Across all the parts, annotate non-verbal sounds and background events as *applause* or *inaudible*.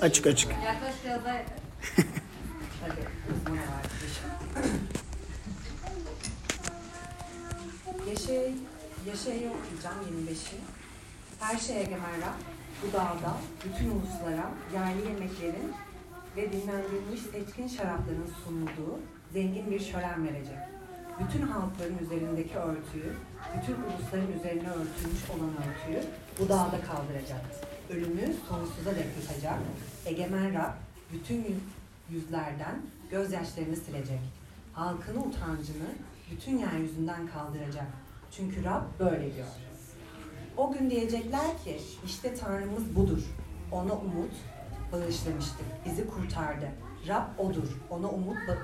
Açık açık. Yaklaş biraz daha. Yaşay, yaşayı okuyacağım 25'i. Her şeye egemen Rab, bu dağda bütün uluslara yerli yemeklerin ve dinlendirilmiş seçkin şarapların sunulduğu zengin bir şölen verecek. Bütün halkların üzerindeki örtüyü, bütün ulusların üzerine örtülmüş olan örtüyü bu dağda kaldıracak. Ölümü sonsuza dek yutacak. Egemen Rab bütün yüz- yüzlerden gözyaşlarını silecek. Halkını utancını bütün yeryüzünden kaldıracak. Çünkü Rab böyle diyor. O gün diyecekler ki işte Tanrımız budur. Ona umut bağışlamıştık. Bizi kurtardı. Rab odur. Ona umut ba-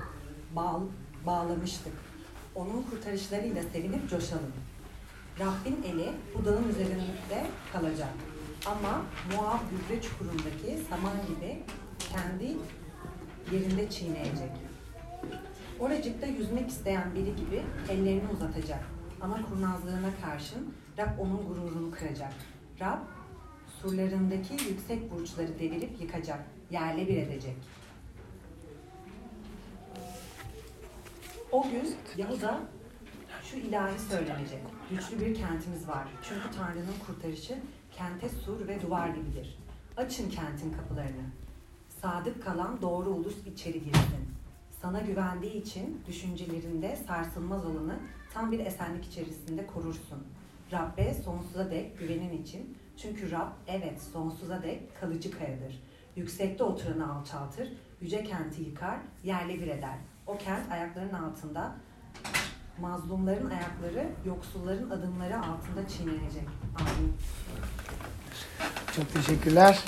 bağ- bağlamıştık. Onun kurtarışlarıyla sevinip coşalım. Rabbin eli bu dağın üzerinde kalacak. Ama Moab gübre çukurundaki saman gibi kendi yerinde çiğneyecek. Oracıkta yüzmek isteyen biri gibi ellerini uzatacak. Ama kurnazlığına karşın Rab onun gururunu kıracak. Rab surlarındaki yüksek burçları devirip yıkacak, yerle bir edecek. O gün Yahuda şu ilahi söylenecek. Güçlü bir kentimiz var. Çünkü Tanrı'nın kurtarışı kente sur ve duvar gibidir. Açın kentin kapılarını. Sadık kalan doğru ulus içeri girsin. Sana güvendiği için düşüncelerinde sarsılmaz olanı tam bir esenlik içerisinde korursun. Rabbe sonsuza dek güvenin için. Çünkü Rab evet sonsuza dek kalıcı kayadır. Yüksekte oturanı alçaltır, yüce kenti yıkar, yerle bir eder. O kent ayaklarının altında, mazlumların ayakları, yoksulların adımları altında çiğnenecek. Amin. Çok teşekkürler.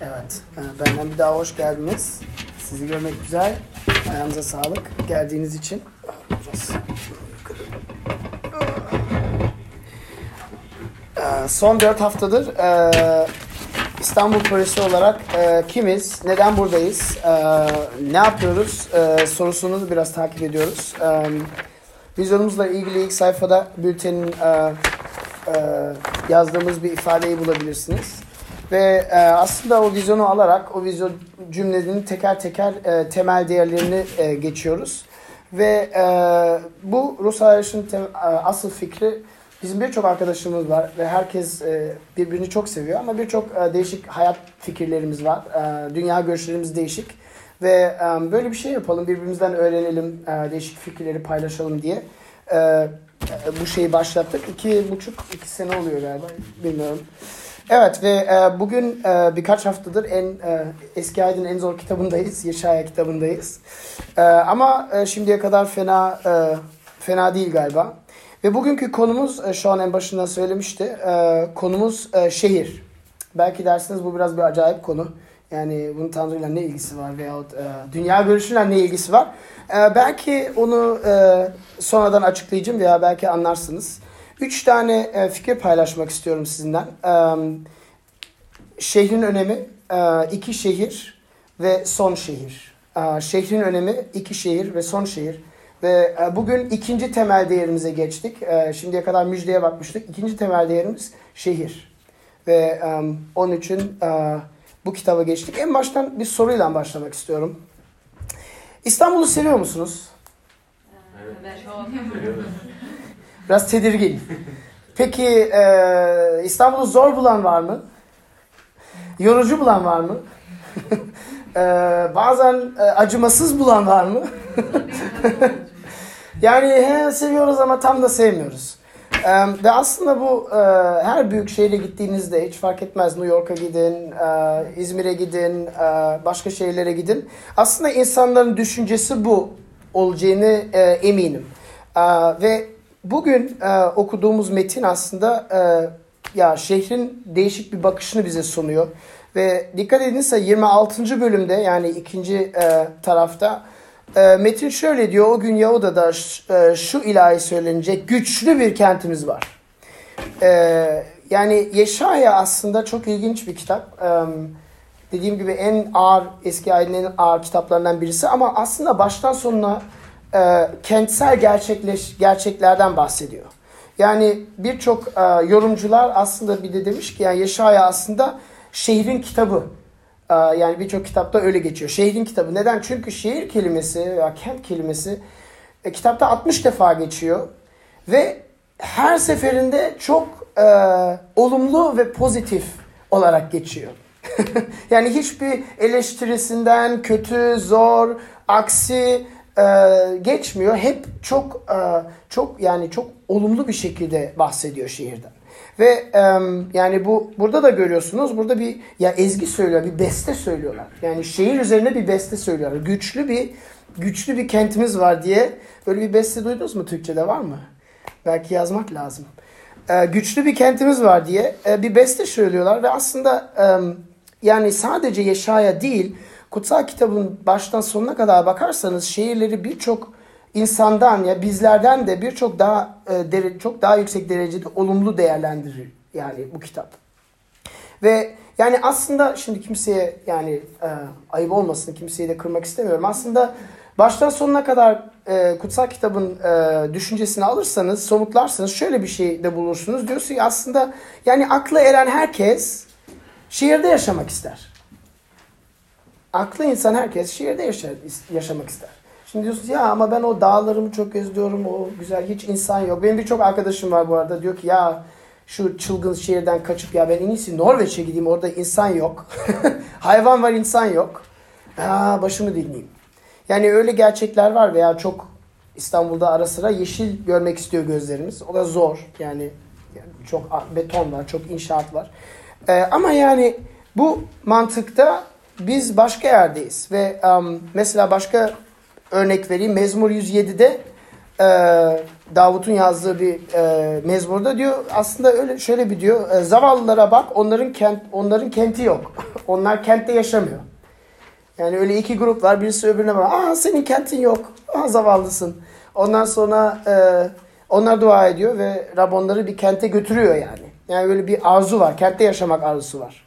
Evet, e, benden bir daha hoş geldiniz. Sizi görmek güzel. Ayağınıza sağlık geldiğiniz için. E, Son dört haftadır e, İstanbul Polisi olarak e, kimiz, neden buradayız, e, ne yapıyoruz e, sorusunu biraz takip ediyoruz. E, Vizyonumuzla ilgili ilk sayfada bültenin e, e, yazdığımız bir ifadeyi bulabilirsiniz. Ve e, aslında o vizyonu alarak o vizyon cümlenin teker teker e, temel değerlerini e, geçiyoruz. Ve e, bu Rus Arayışı'nın tem- e, asıl fikri bizim birçok arkadaşımız var ve herkes e, birbirini çok seviyor ama birçok e, değişik hayat fikirlerimiz var. E, dünya görüşlerimiz değişik. Ve böyle bir şey yapalım, birbirimizden öğrenelim, değişik fikirleri paylaşalım diye bu şeyi başlattık. İki buçuk, iki sene oluyor galiba, bilmiyorum. Evet ve bugün birkaç haftadır en eski aydın en zor kitabındayız, Yeşaya kitabındayız. Ama şimdiye kadar fena fena değil galiba. Ve bugünkü konumuz, e, şu an en başından söylemişti, e, konumuz e, şehir. Belki dersiniz bu biraz bir acayip konu. Yani bunun Tanrı'yla ne ilgisi var veyahut dünya görüşüyle ne ilgisi var? Belki onu sonradan açıklayacağım veya belki anlarsınız. Üç tane fikir paylaşmak istiyorum sizinden. Şehrin önemi, iki şehir ve son şehir. Şehrin önemi, iki şehir ve son şehir. Ve e, bugün ikinci temel değerimize geçtik. E, şimdiye kadar müjdeye bakmıştık. İkinci temel değerimiz şehir. Ve e, onun için bu kitaba geçtik. En baştan bir soruyla başlamak istiyorum. İstanbul'u seviyor musunuz? Biraz tedirgin. Peki İstanbul'u zor bulan var mı? Yorucu bulan var mı? *laughs* bazen acımasız bulan var mı? *laughs* yani he, seviyoruz ama tam da sevmiyoruz. E, ve aslında bu e, her büyük şehre gittiğinizde hiç fark etmez New York'a gidin, e, İzmir'e gidin, e, başka şehirlere gidin. Aslında insanların düşüncesi bu olacağını e, eminim. E, ve bugün e, okuduğumuz metin aslında e, ya şehrin değişik bir bakışını bize sunuyor. Ve dikkat edinse 26. bölümde yani ikinci e, tarafta e, Metin şöyle diyor. O gün Yahuda'da e, şu ilahi söylenecek güçlü bir kentimiz var. E, yani Yeşaya aslında çok ilginç bir kitap. E, dediğim gibi en ağır, eski ailenin en ağır kitaplarından birisi. Ama aslında baştan sonuna e, kentsel gerçekleş, gerçeklerden bahsediyor. Yani birçok e, yorumcular aslında bir de demiş ki yani Yeşaya aslında şehrin kitabı. Yani birçok kitapta öyle geçiyor. Şehrin kitabı. Neden? Çünkü şehir kelimesi veya kent kelimesi e, kitapta 60 defa geçiyor. Ve her seferinde çok e, olumlu ve pozitif olarak geçiyor. *laughs* yani hiçbir eleştirisinden kötü, zor, aksi e, geçmiyor. Hep çok e, çok yani çok olumlu bir şekilde bahsediyor şehirden. Ve e, yani bu burada da görüyorsunuz. Burada bir ya ezgi söylüyor, bir beste söylüyorlar. Yani şehir üzerine bir beste söylüyorlar. Güçlü bir güçlü bir kentimiz var diye böyle bir beste duydunuz mu Türkçe'de var mı? Belki yazmak lazım. E, güçlü bir kentimiz var diye e, bir beste söylüyorlar ve aslında e, yani sadece Yeşaya değil kutsal kitabın baştan sonuna kadar bakarsanız şehirleri birçok insandan ya bizlerden de birçok daha e, çok daha yüksek derecede olumlu değerlendirir yani bu kitap. Ve yani aslında şimdi kimseye yani e, ayıp olmasın kimseyi de kırmak istemiyorum. Aslında baştan sonuna kadar e, kutsal kitabın e, düşüncesini alırsanız, somutlarsanız şöyle bir şey de bulursunuz. Diyorsun ki aslında yani aklı eren herkes şehirde yaşamak ister. Aklı insan herkes şehirde yaşar, yaşamak ister. Şimdi diyorsunuz ya ama ben o dağlarımı çok özlüyorum. O güzel hiç insan yok. Benim birçok arkadaşım var bu arada. Diyor ki ya şu çılgın şehirden kaçıp ya ben en iyisi Norveç'e gideyim. Orada insan yok. *laughs* Hayvan var insan yok. Aa, başımı dinleyeyim. Yani öyle gerçekler var veya çok İstanbul'da ara sıra yeşil görmek istiyor gözlerimiz. O da zor. Yani, yani çok beton var, çok inşaat var. Ee, ama yani bu mantıkta biz başka yerdeyiz ve um, mesela başka örnek vereyim. Mezmur 107'de e, Davut'un yazdığı bir e, mezmurda diyor aslında öyle şöyle bir diyor e, zavallılara bak onların kent onların kenti yok. *laughs* Onlar kentte yaşamıyor. Yani öyle iki grup var. Birisi öbürüne bak. Aa senin kentin yok. Aa zavallısın. Ondan sonra e, onlar dua ediyor ve Rab onları bir kente götürüyor yani. Yani böyle bir arzu var. Kentte yaşamak arzusu var.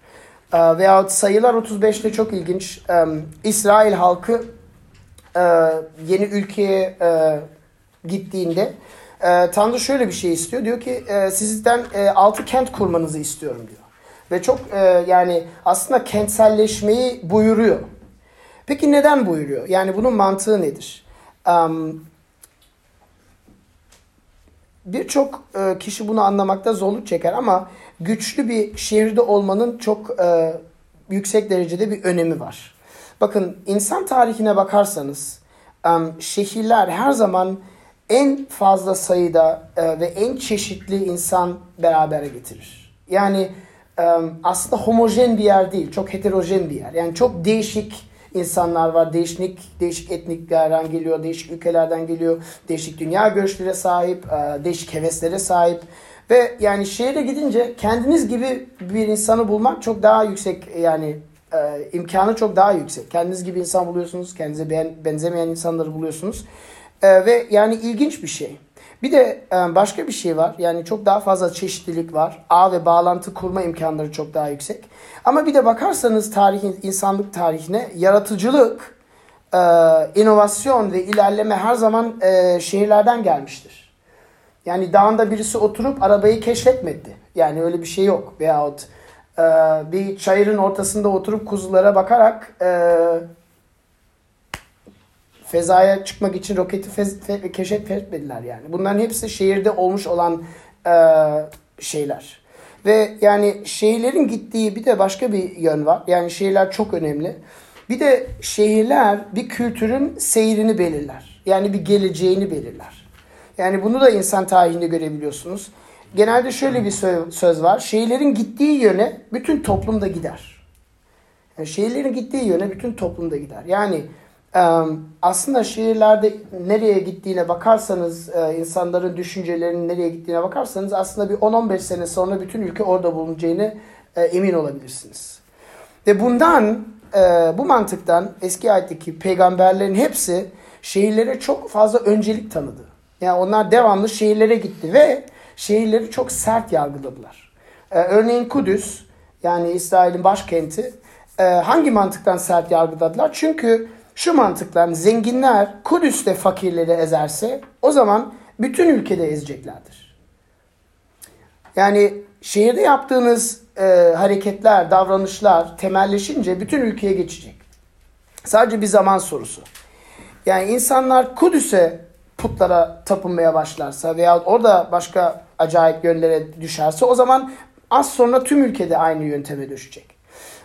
E, veyahut sayılar 35'te çok ilginç. E, İsrail halkı e, yeni ülkeye e, gittiğinde e, Tanrı şöyle bir şey istiyor. Diyor ki e, sizden e, altı kent kurmanızı istiyorum diyor. Ve çok e, yani aslında kentselleşmeyi buyuruyor. Peki neden buyuruyor? Yani bunun mantığı nedir? Um, Birçok e, kişi bunu anlamakta zorluk çeker ama güçlü bir şehirde olmanın çok e, yüksek derecede bir önemi var. Bakın insan tarihine bakarsanız şehirler her zaman en fazla sayıda e, ve en çeşitli insan beraber getirir. Yani aslında homojen bir yer değil, çok heterojen bir yer. Yani çok değişik insanlar var. Değişik, değişik etniklerden geliyor, değişik ülkelerden geliyor, değişik dünya görüşlere sahip, e, değişik heveslere sahip. Ve yani şehre gidince kendiniz gibi bir insanı bulmak çok daha yüksek yani e, imkanı çok daha yüksek. Kendiniz gibi insan buluyorsunuz, kendinize beğen, benzemeyen insanları buluyorsunuz. E, ve yani ilginç bir şey. Bir de e, başka bir şey var. Yani çok daha fazla çeşitlilik var. Ağ ve bağlantı kurma imkanları çok daha yüksek. Ama bir de bakarsanız tarihin, insanlık tarihine yaratıcılık, e, inovasyon ve ilerleme her zaman e, şehirlerden gelmiştir. Yani dağında birisi oturup arabayı keşfetmedi. Yani öyle bir şey yok. Veyahut e, bir çayırın ortasında oturup kuzulara bakarak e, fezaya çıkmak için roketi fez, fe, keşfetmediler yani. Bunların hepsi şehirde olmuş olan e, şeyler. Ve yani şehirlerin gittiği bir de başka bir yön var. Yani şehirler çok önemli. Bir de şehirler bir kültürün seyrini belirler. Yani bir geleceğini belirler. Yani bunu da insan tarihinde görebiliyorsunuz. Genelde şöyle bir söz var. Şehirlerin gittiği yöne bütün toplum da gider. Yani şehirlerin gittiği yöne bütün toplum da gider. Yani aslında şehirlerde nereye gittiğine bakarsanız, insanların düşüncelerinin nereye gittiğine bakarsanız aslında bir 10-15 sene sonra bütün ülke orada bulunacağını emin olabilirsiniz. Ve bundan, bu mantıktan eski ayetteki peygamberlerin hepsi şehirlere çok fazla öncelik tanıdı. Yani onlar devamlı şehirlere gitti ve şehirleri çok sert yargıladılar. Örneğin Kudüs, yani İsrail'in başkenti hangi mantıktan sert yargıladılar? Çünkü şu mantıkla zenginler Kudüs'te fakirleri ezerse o zaman bütün ülkede ezeceklerdir. Yani şehirde yaptığınız e, hareketler, davranışlar temelleşince bütün ülkeye geçecek. Sadece bir zaman sorusu. Yani insanlar Kudüs'e putlara tapınmaya başlarsa veya orada başka acayip yönlere düşerse o zaman az sonra tüm ülkede aynı yönteme düşecek.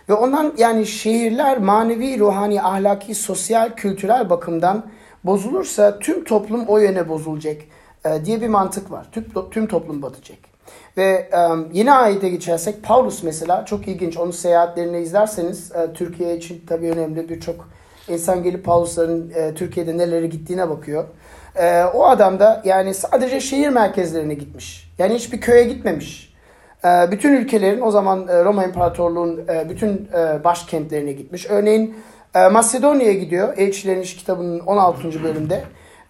Ve ondan yani şehirler manevi, ruhani, ahlaki, sosyal, kültürel bakımdan bozulursa tüm toplum o yöne bozulacak e, diye bir mantık var. Tüm, tüm toplum batacak. Ve e, yeni ayete geçersek Paulus mesela çok ilginç. Onun seyahatlerini izlerseniz e, Türkiye için tabii önemli birçok insan gelip Paulus'ların e, Türkiye'de nelere gittiğine bakıyor. E, o adam da yani sadece şehir merkezlerine gitmiş. Yani hiçbir köye gitmemiş. E, bütün ülkelerin o zaman e, Roma İmparatorluğu'nun e, bütün e, başkentlerine gitmiş. Örneğin e, Masedonya'ya gidiyor. Elçilerin İş kitabının 16. bölümde.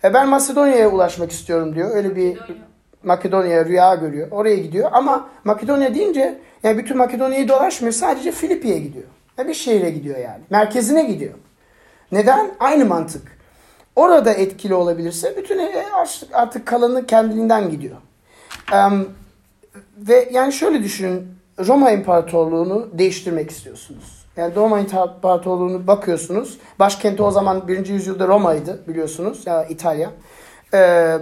E, ben Masedonya'ya ulaşmak istiyorum diyor. Öyle bir Makedonya rüya görüyor. Oraya gidiyor. Ama Makedonya deyince yani bütün Makedonya'yı dolaşmıyor. Sadece Filipi'ye gidiyor. Ya bir şehre gidiyor yani. Merkezine gidiyor. Neden? Aynı mantık. Orada etkili olabilirse bütün artık kalanı kendiliğinden gidiyor. Um, ve yani şöyle düşünün. Roma İmparatorluğu'nu değiştirmek istiyorsunuz. Yani Roma İmparatorluğu'nu bakıyorsunuz. Başkenti o zaman 1. yüzyılda Roma'ydı biliyorsunuz. Ya İtalya. E,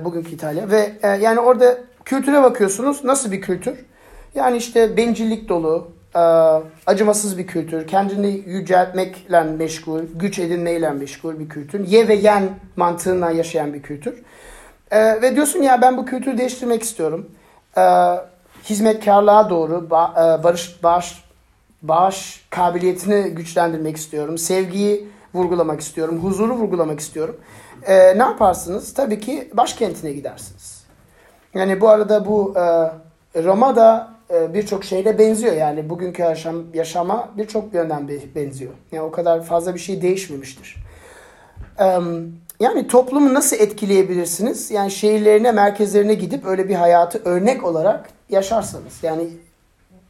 bugünkü İtalya. Ve e, yani orada kültüre bakıyorsunuz. Nasıl bir kültür? Yani işte bencillik dolu, e, acımasız bir kültür. Kendini yüceltmekle meşgul, güç edinmeyle meşgul bir kültür. Ye ve yen mantığından yaşayan bir kültür. E, ve diyorsun ya ben bu kültürü değiştirmek istiyorum. E, hizmetkarlığa doğru e, barış, bağış, bağış kabiliyetini güçlendirmek istiyorum. Sevgiyi vurgulamak istiyorum. Huzuru vurgulamak istiyorum. Ne yaparsınız? Tabii ki başkentine gidersiniz. Yani bu arada bu e, Roma'da birçok şeyle benziyor. Yani bugünkü yaşam, yaşama birçok yönden benziyor. Yani o kadar fazla bir şey değişmemiştir. E, yani toplumu nasıl etkileyebilirsiniz? Yani şehirlerine, merkezlerine gidip öyle bir hayatı örnek olarak yaşarsanız. Yani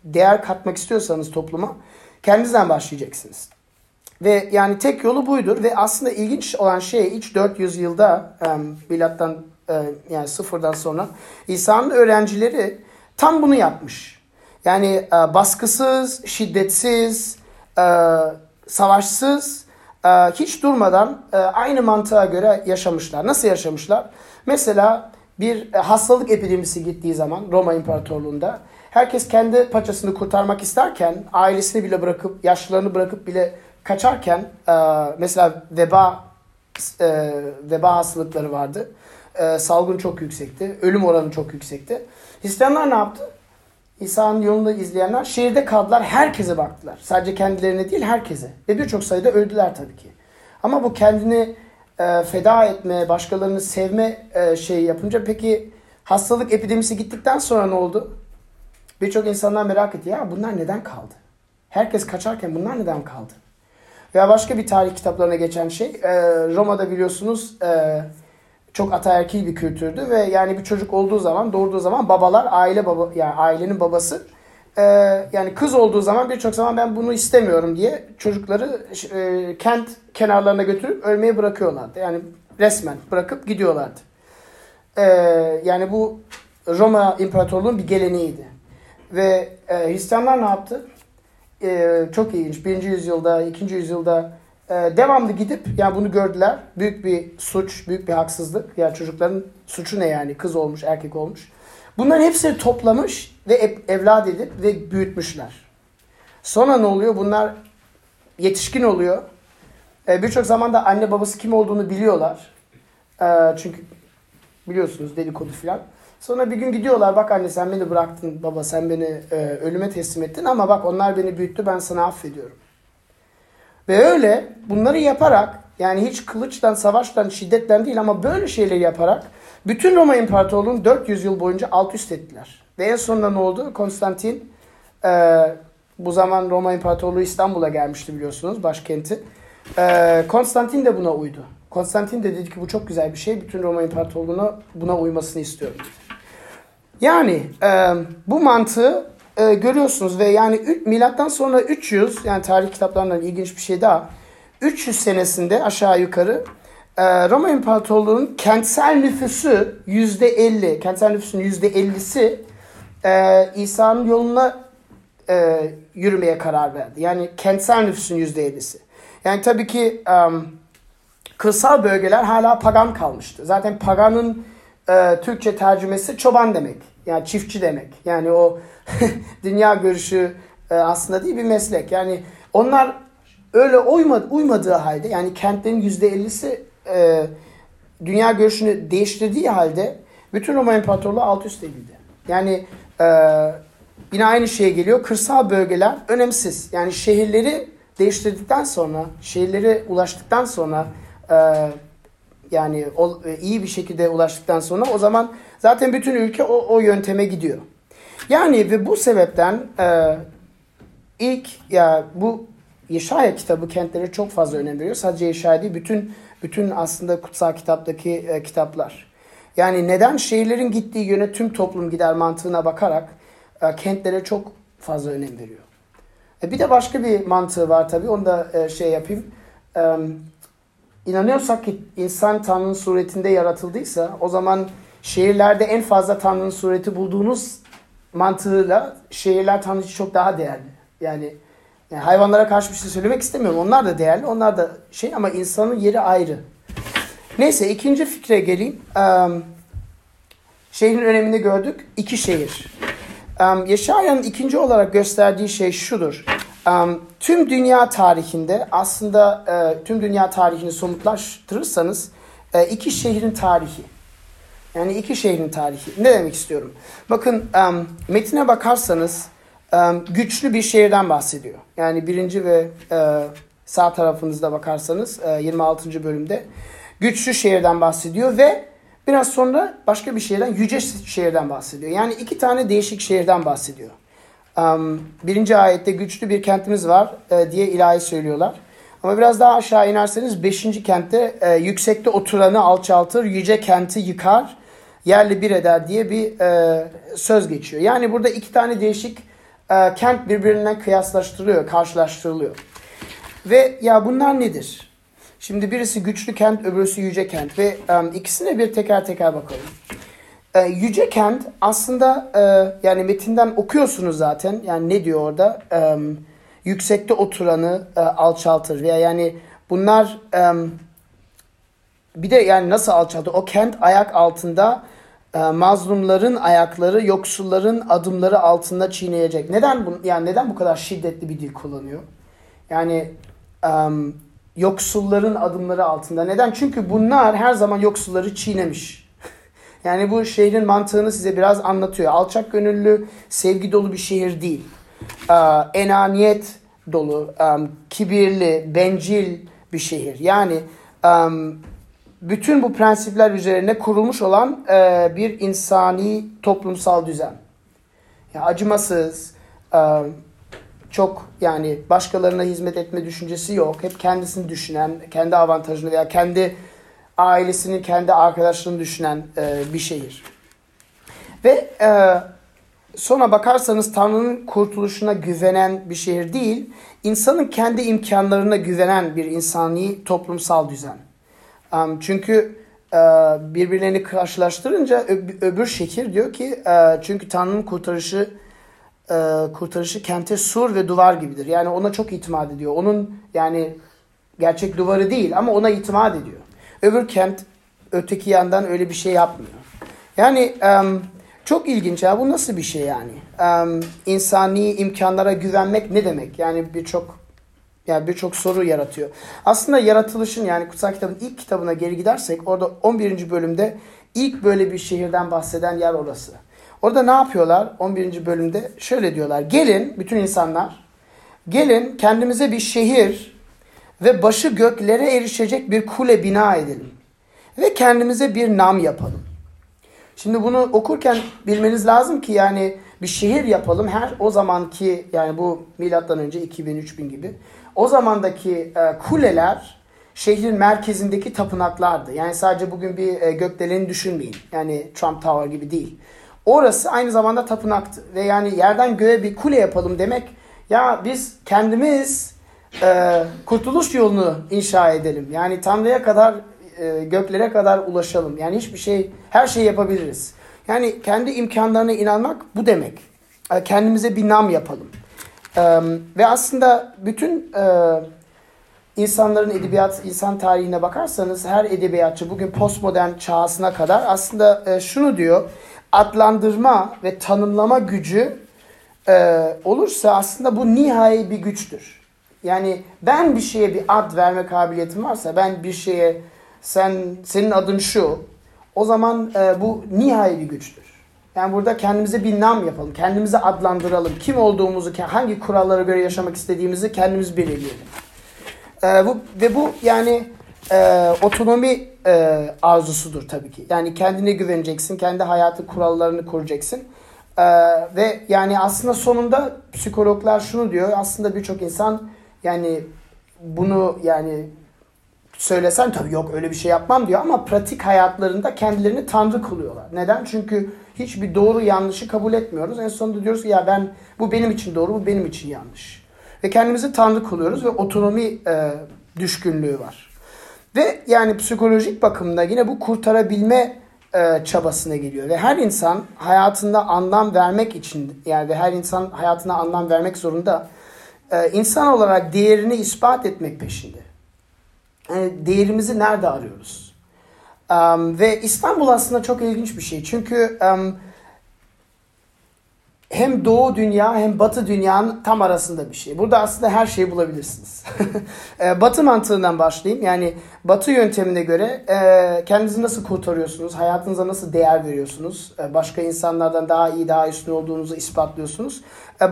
değer katmak istiyorsanız topluma kendinizden başlayacaksınız. Ve yani tek yolu buydur ve aslında ilginç olan şey ilk 400 yılda e, milattan e, yani sıfırdan sonra İsa'nın öğrencileri tam bunu yapmış. Yani e, baskısız, şiddetsiz, e, savaşsız, e, hiç durmadan e, aynı mantığa göre yaşamışlar. Nasıl yaşamışlar? Mesela bir e, hastalık epidemisi gittiği zaman Roma İmparatorluğu'nda herkes kendi paçasını kurtarmak isterken ailesini bile bırakıp yaşlılarını bırakıp bile kaçarken e, mesela veba e, veba hastalıkları vardı. Salgın çok yüksekti. Ölüm oranı çok yüksekti. Hristiyanlar ne yaptı? İsa'nın yolunda izleyenler şehirde kaldılar. Herkese baktılar. Sadece kendilerine değil herkese. Ve birçok sayıda öldüler tabii ki. Ama bu kendini e, feda etme, başkalarını sevme e, şeyi yapınca peki hastalık epidemisi gittikten sonra ne oldu? Birçok insanlar merak etti. Ya bunlar neden kaldı? Herkes kaçarken bunlar neden kaldı? Veya başka bir tarih kitaplarına geçen şey e, Roma'da biliyorsunuz e, çok ataerkil bir kültürdü ve yani bir çocuk olduğu zaman doğurduğu zaman babalar aile baba yani ailenin babası e, yani kız olduğu zaman birçok zaman ben bunu istemiyorum diye çocukları e, kent kenarlarına götürüp ölmeye bırakıyorlardı. Yani resmen bırakıp gidiyorlardı. E, yani bu Roma İmparatorluğu'nun bir geleneğiydi. Ve e, Hristiyanlar ne yaptı? e, çok ilginç. Birinci yüzyılda, ikinci yüzyılda e, devamlı gidip yani bunu gördüler. Büyük bir suç, büyük bir haksızlık. Ya yani çocukların suçu ne yani? Kız olmuş, erkek olmuş. Bunların hepsini toplamış ve evlat edip ve büyütmüşler. Sonra ne oluyor? Bunlar yetişkin oluyor. E, Birçok zaman da anne babası kim olduğunu biliyorlar. E, çünkü biliyorsunuz dedikodu filan. Sonra bir gün gidiyorlar bak anne sen beni bıraktın baba sen beni e, ölüme teslim ettin ama bak onlar beni büyüttü ben sana affediyorum. Ve öyle bunları yaparak yani hiç kılıçtan, savaştan, şiddetten değil ama böyle şeyleri yaparak bütün Roma İmparatorluğu'nu 400 yıl boyunca alt üst ettiler. Ve en sonunda ne oldu? Konstantin e, bu zaman Roma İmparatorluğu İstanbul'a gelmişti biliyorsunuz başkenti. E, Konstantin de buna uydu. Konstantin de dedi ki bu çok güzel bir şey. Bütün Roma İmparatorluğu'na buna uymasını istiyorum. Yani e, bu mantığı e, görüyorsunuz ve yani milattan sonra 300 yani tarih kitaplarından ilginç bir şey daha. 300 senesinde aşağı yukarı e, Roma İmparatorluğu'nun kentsel nüfusu %50, kentsel nüfusun %50'si e, İsa'nın yoluna e, yürümeye karar verdi. Yani kentsel nüfusun yüzde ellisi. Yani tabii ki um, kırsal bölgeler hala pagan kalmıştı. Zaten paganın e, Türkçe tercümesi çoban demek. Yani çiftçi demek. Yani o *laughs* dünya görüşü e, aslında değil bir meslek. Yani onlar öyle uymadı, uymadığı halde yani kentlerin yüzde ellisi e, dünya görüşünü değiştirdiği halde bütün Roma İmparatorluğu alt üst edildi. Yani e, yine aynı şeye geliyor. Kırsal bölgeler önemsiz. Yani şehirleri değiştirdikten sonra, şehirlere ulaştıktan sonra e, yani o, e, iyi bir şekilde ulaştıktan sonra o zaman zaten bütün ülke o, o yönteme gidiyor. Yani ve bu sebepten e, ilk ya bu Yeşaya kitabı kentlere çok fazla önem veriyor. Sadece Yeşaya değil bütün bütün aslında kutsal kitaptaki e, kitaplar. Yani neden şehirlerin gittiği yöne tüm toplum gider mantığına bakarak e, kentlere çok fazla önem veriyor. E, bir de başka bir mantığı var tabii. Onu da e, şey yapayım. E, inanıyorsak ki insan Tanrı'nın suretinde yaratıldıysa o zaman şehirlerde en fazla Tanrı'nın sureti bulduğunuz mantığıyla şehirler Tanrı için çok daha değerli. Yani, yani hayvanlara karşı bir şey söylemek istemiyorum. Onlar da değerli. Onlar da şey ama insanın yeri ayrı. Neyse ikinci fikre geleyim. Um, şehrin önemini gördük. İki şehir. Um, Yaşayan'ın ikinci olarak gösterdiği şey şudur. Um, tüm dünya tarihinde aslında e, tüm dünya tarihini somutlaştırırsanız e, iki şehrin tarihi. Yani iki şehrin tarihi. Ne demek istiyorum? Bakın um, metine bakarsanız um, güçlü bir şehirden bahsediyor. Yani birinci ve e, sağ tarafınızda bakarsanız e, 26. bölümde güçlü şehirden bahsediyor ve biraz sonra başka bir şehirden, yüce şehirden bahsediyor. Yani iki tane değişik şehirden bahsediyor. Um, birinci ayette güçlü bir kentimiz var e, diye ilahi söylüyorlar. Ama biraz daha aşağı inerseniz beşinci kentte e, yüksekte oturanı alçaltır, yüce kenti yıkar, yerli bir eder diye bir e, söz geçiyor. Yani burada iki tane değişik e, kent birbirinden kıyaslaştırılıyor, karşılaştırılıyor. Ve ya bunlar nedir? Şimdi birisi güçlü kent, öbürsü yüce kent ve um, ikisine bir teker teker bakalım. E, yüce kent aslında e, yani metinden okuyorsunuz zaten. Yani ne diyor orada? E, yüksekte oturanı e, alçaltır veya yani bunlar e, bir de yani nasıl alçaltır? O kent ayak altında e, mazlumların ayakları, yoksulların adımları altında çiğneyecek. Neden bu yani neden bu kadar şiddetli bir dil kullanıyor? Yani um, yoksulların adımları altında. Neden? Çünkü bunlar her zaman yoksulları çiğnemiş. *laughs* yani bu şehrin mantığını size biraz anlatıyor. Alçak gönüllü, sevgi dolu bir şehir değil. Uh, enaniyet dolu, um, kibirli, bencil bir şehir. Yani um, bütün bu prensipler üzerine kurulmuş olan uh, bir insani toplumsal düzen. Yani acımasız, uh, çok yani başkalarına hizmet etme düşüncesi yok. Hep kendisini düşünen, kendi avantajını veya kendi ailesinin, kendi arkadaşlarını düşünen e, bir şehir. Ve e, sonra bakarsanız Tanrı'nın kurtuluşuna güvenen bir şehir değil, insanın kendi imkanlarına güvenen bir insani toplumsal düzen. Um, çünkü e, birbirlerini karşılaştırınca öbür şehir diyor ki e, çünkü Tanrı'nın kurtarışı e, kurtarışı kente sur ve duvar gibidir. Yani ona çok itimat ediyor. Onun yani gerçek duvarı değil ama ona itimat ediyor. Öbür kent öteki yandan öyle bir şey yapmıyor. Yani çok ilginç ya bu nasıl bir şey yani? Um, insani imkanlara güvenmek ne demek? Yani birçok yani birçok soru yaratıyor. Aslında yaratılışın yani kutsal kitabın ilk kitabına geri gidersek orada 11. bölümde ilk böyle bir şehirden bahseden yer orası. Orada ne yapıyorlar 11. bölümde? Şöyle diyorlar. Gelin bütün insanlar gelin kendimize bir şehir ve başı göklere erişecek bir kule bina edelim. Ve kendimize bir nam yapalım. Şimdi bunu okurken bilmeniz lazım ki yani bir şehir yapalım. Her o zamanki yani bu milattan önce 2000-3000 gibi. O zamandaki e, kuleler şehrin merkezindeki tapınaklardı. Yani sadece bugün bir e, gökdeleni düşünmeyin. Yani Trump Tower gibi değil. Orası aynı zamanda tapınaktı. Ve yani yerden göğe bir kule yapalım demek ya biz kendimiz e, kurtuluş yolunu inşa edelim. Yani Tanrı'ya kadar e, göklere kadar ulaşalım. Yani hiçbir şey her şeyi yapabiliriz. Yani kendi imkanlarına inanmak bu demek. E, kendimize bir nam yapalım. E, ve aslında bütün e, insanların edebiyat, insan tarihine bakarsanız her edebiyatçı bugün postmodern çağısına kadar aslında e, şunu diyor. Adlandırma ve tanımlama gücü e, olursa aslında bu nihai bir güçtür. Yani ben bir şeye bir ad verme kabiliyetim varsa ben bir şeye sen senin adın şu o zaman e, bu nihai bir güçtür. Yani burada kendimize bir nam yapalım. Kendimizi adlandıralım. Kim olduğumuzu, hangi kurallara göre yaşamak istediğimizi kendimiz belirleyelim. E, bu, ve bu yani e, otonomi e, arzusudur tabii ki. Yani kendine güveneceksin. Kendi hayatı kurallarını kuracaksın. E, ve yani aslında sonunda psikologlar şunu diyor. Aslında birçok insan yani bunu yani söylesen tabii yok öyle bir şey yapmam diyor ama pratik hayatlarında kendilerini tanrı kılıyorlar. Neden? Çünkü hiçbir doğru yanlışı kabul etmiyoruz. En sonunda diyoruz ki ya ben bu benim için doğru, bu benim için yanlış. Ve kendimizi tanrı kılıyoruz ve otonomi e, düşkünlüğü var. Ve yani psikolojik bakımda yine bu kurtarabilme e, çabasına geliyor. Ve her insan hayatında anlam vermek için yani ve her insan hayatına anlam vermek zorunda e, insan olarak değerini ispat etmek peşinde. Yani değerimizi nerede arıyoruz? Um, ve İstanbul aslında çok ilginç bir şey. Çünkü um, hem doğu dünya hem batı dünyanın tam arasında bir şey. Burada aslında her şeyi bulabilirsiniz. *laughs* E, batı mantığından başlayayım. Yani batı yöntemine göre e, kendinizi nasıl kurtarıyorsunuz? Hayatınıza nasıl değer veriyorsunuz? E, başka insanlardan daha iyi, daha üstün olduğunuzu ispatlıyorsunuz.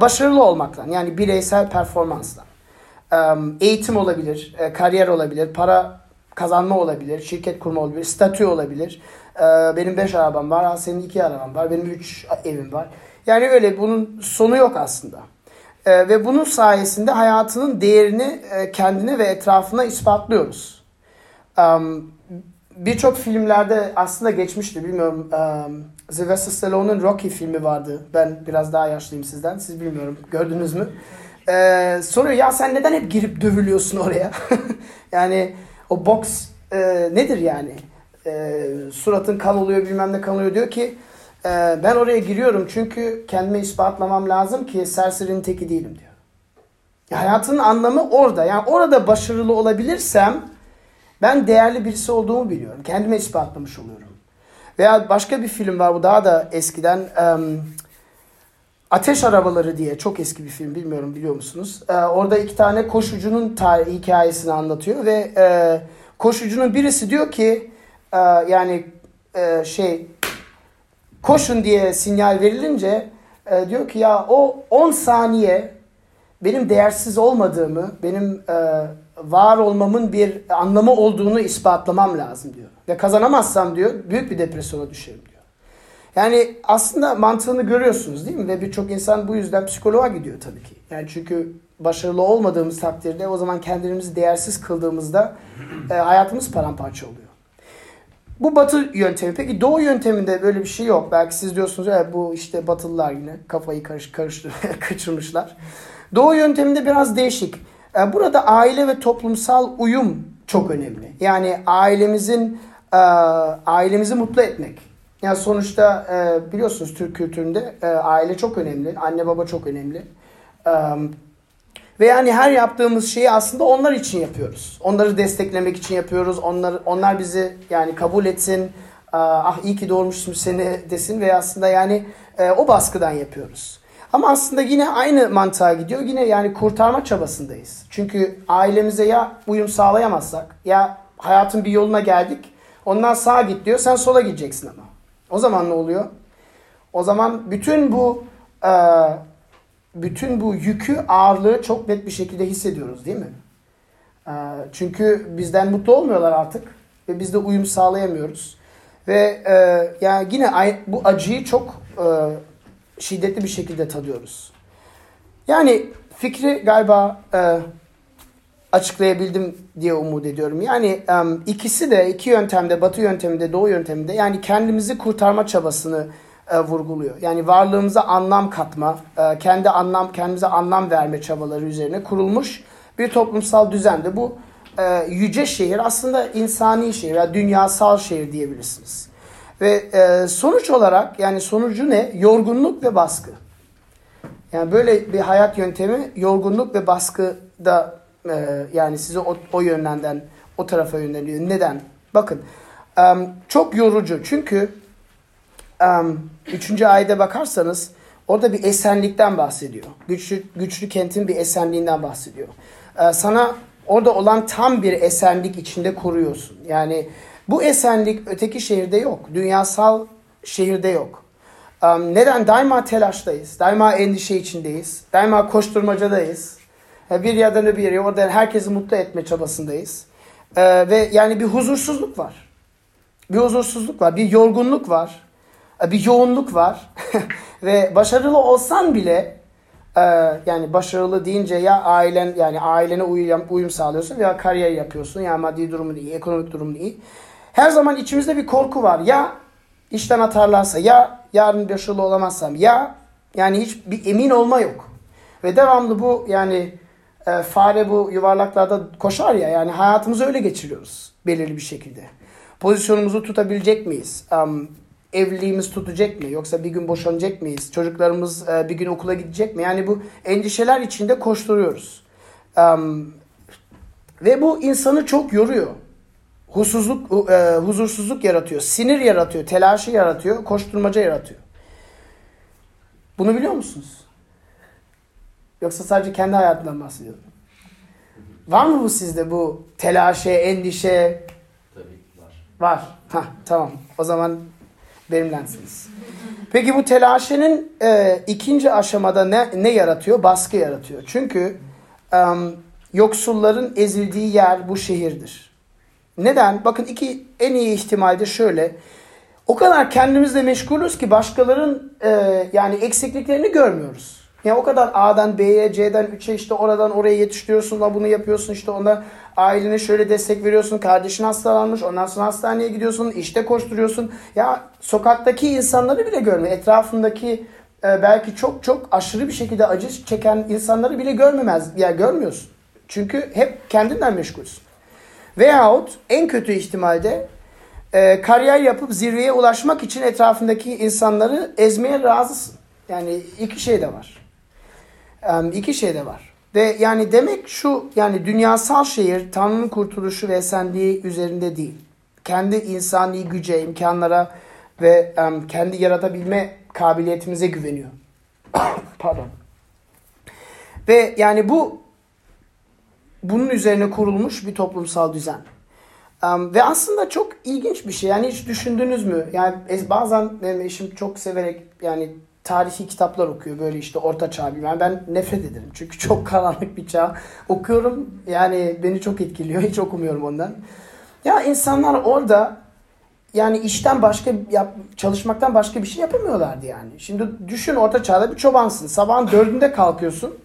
Başarılı olmaktan yani bireysel performansla. Eğitim olabilir, kariyer olabilir, para kazanma olabilir, şirket kurma olabilir, statü olabilir. Benim beş arabam var, senin iki araban var, benim üç evim var. Yani öyle bunun sonu yok aslında. E, ve bunun sayesinde hayatının değerini e, kendine ve etrafına ispatlıyoruz. Birçok filmlerde aslında geçmişti bilmiyorum. Um, Sylvester Stallone'un Rocky filmi vardı. Ben biraz daha yaşlıyım sizden. Siz bilmiyorum gördünüz mü? Ee, soruyor ya sen neden hep girip dövülüyorsun oraya? *laughs* yani o boks e, nedir yani? E, suratın kan oluyor bilmem ne kan oluyor diyor ki ee, ben oraya giriyorum çünkü kendime ispatlamam lazım ki serserinin teki değilim diyor. hayatın anlamı orada. Yani orada başarılı olabilirsem ben değerli birisi olduğumu biliyorum. Kendime ispatlamış oluyorum. Veya başka bir film var bu daha da eskiden um, Ateş Arabaları diye çok eski bir film bilmiyorum biliyor musunuz? Ee, orada iki tane koşucunun tarih, hikayesini anlatıyor ve e, koşucunun birisi diyor ki e, yani e, şey koşun diye sinyal verilince e, diyor ki ya o 10 saniye benim değersiz olmadığımı, benim e, var olmamın bir anlamı olduğunu ispatlamam lazım diyor. Ve kazanamazsam diyor büyük bir depresyona düşerim. Yani aslında mantığını görüyorsunuz değil mi? Ve birçok insan bu yüzden psikoloğa gidiyor tabii ki. Yani çünkü başarılı olmadığımız takdirde o zaman kendimizi değersiz kıldığımızda e, hayatımız paramparça oluyor. Bu batı yöntemi. Peki doğu yönteminde böyle bir şey yok. Belki siz diyorsunuz ya bu işte batılılar yine kafayı karış, karıştır, *laughs* kaçırmışlar. Doğu yönteminde biraz değişik. Ee, burada aile ve toplumsal uyum çok önemli. Yani ailemizin e, ailemizi mutlu etmek. Yani sonuçta e, biliyorsunuz Türk kültüründe e, aile çok önemli. Anne baba çok önemli. Ve yani her yaptığımız şeyi aslında onlar için yapıyoruz. Onları desteklemek için yapıyoruz. Onlar onlar bizi yani kabul etsin. Ah iyi ki doğurmuşsun seni desin ve aslında yani e, o baskıdan yapıyoruz. Ama aslında yine aynı mantığa gidiyor. Yine yani kurtarma çabasındayız. Çünkü ailemize ya uyum sağlayamazsak ya hayatın bir yoluna geldik. Ondan sağa git diyor. Sen sola gideceksin ama. O zaman ne oluyor? O zaman bütün bu e, bütün bu yükü, ağırlığı çok net bir şekilde hissediyoruz değil mi? Ee, çünkü bizden mutlu olmuyorlar artık ve biz de uyum sağlayamıyoruz. Ve e, yani yine bu acıyı çok e, şiddetli bir şekilde tadıyoruz. Yani fikri galiba e, açıklayabildim diye umut ediyorum. Yani ikisi de iki yöntemde, batı yönteminde, doğu yönteminde yani kendimizi kurtarma çabasını e, vurguluyor. Yani varlığımıza anlam katma, e, kendi anlam kendimize anlam verme çabaları üzerine kurulmuş bir toplumsal düzende bu e, yüce şehir aslında insani şehir ya dünyasal şehir diyebilirsiniz. Ve sonuç olarak yani sonucu ne? Yorgunluk ve baskı. Yani böyle bir hayat yöntemi yorgunluk ve baskı da e, yani sizi o, o yönlenden o tarafa yöneliyor. Neden? Bakın um, çok yorucu çünkü um, üçüncü ayete bakarsanız orada bir esenlikten bahsediyor. Güçlü, güçlü kentin bir esenliğinden bahsediyor. Ee, sana orada olan tam bir esenlik içinde koruyorsun. Yani bu esenlik öteki şehirde yok. Dünyasal şehirde yok. Neden? Daima telaştayız. Daima endişe içindeyiz. Daima koşturmacadayız. Bir yerden öbür yere orada herkesi mutlu etme çabasındayız. Ee, ve yani bir huzursuzluk var. Bir huzursuzluk var. Bir yorgunluk var. Bir yoğunluk var. *laughs* ve başarılı olsan bile e, yani başarılı deyince ya ailen yani ailene uyum, uyum sağlıyorsun veya kariyer yapıyorsun. Yani maddi durumun iyi, ekonomik durumun iyi. Her zaman içimizde bir korku var. Ya işten atarlarsa ya yarın başarılı olamazsam ya yani hiç bir emin olma yok. Ve devamlı bu yani e, fare bu yuvarlaklarda koşar ya yani hayatımızı öyle geçiriyoruz belirli bir şekilde. Pozisyonumuzu tutabilecek miyiz? Um, evliliğimiz tutacak mı? Yoksa bir gün boşanacak mıyız? Çocuklarımız e, bir gün okula gidecek mi? Yani bu endişeler içinde koşturuyoruz. Um, ve bu insanı çok yoruyor. Husuzluk, e, huzursuzluk yaratıyor, sinir yaratıyor, telaşı yaratıyor, koşturmaca yaratıyor. Bunu biliyor musunuz? Yoksa sadece kendi hayatından bahsediyorum. Var mı bu sizde bu telaşe, endişe? Tabii var. Var. Ha tamam. O zaman benimlensiniz. Peki bu telaşenin e, ikinci aşamada ne, ne yaratıyor? Baskı yaratıyor. Çünkü um, yoksulların ezildiği yer bu şehirdir. Neden? Bakın iki en iyi ihtimalde şöyle. O kadar kendimizle meşgulüz ki başkalarının e, yani eksikliklerini görmüyoruz. Yani o kadar A'dan B'ye, C'den 3'e işte oradan oraya yetiştiriyorsun da bunu yapıyorsun işte ona ailene şöyle destek veriyorsun. Kardeşin hastalanmış ondan sonra hastaneye gidiyorsun işte koşturuyorsun. Ya sokaktaki insanları bile görme. Etrafındaki e, belki çok çok aşırı bir şekilde acı çeken insanları bile görmemez. Ya yani görmüyorsun. Çünkü hep kendinden meşgulsün. Veyahut en kötü ihtimalde e, kariyer yapıp zirveye ulaşmak için etrafındaki insanları ezmeye razısın. Yani iki şey de var. E, iki şey de var. Ve yani demek şu yani dünyasal şehir Tanrı'nın kurtuluşu ve esenliği üzerinde değil. Kendi insani güce, imkanlara ve kendi yaratabilme kabiliyetimize güveniyor. *coughs* Pardon. Ve yani bu bunun üzerine kurulmuş bir toplumsal düzen. Um, ve aslında çok ilginç bir şey. Yani hiç düşündünüz mü? Yani bazen benim eşim çok severek yani tarihi kitaplar okuyor. Böyle işte orta çağ bilmem. Ben nefret ederim. Çünkü çok karanlık bir çağ. Okuyorum yani beni çok etkiliyor. *laughs* Hiç okumuyorum ondan. Ya insanlar orada yani işten başka yap, çalışmaktan başka bir şey yapamıyorlardı yani. Şimdi düşün orta çağda bir çobansın. Sabahın dördünde kalkıyorsun.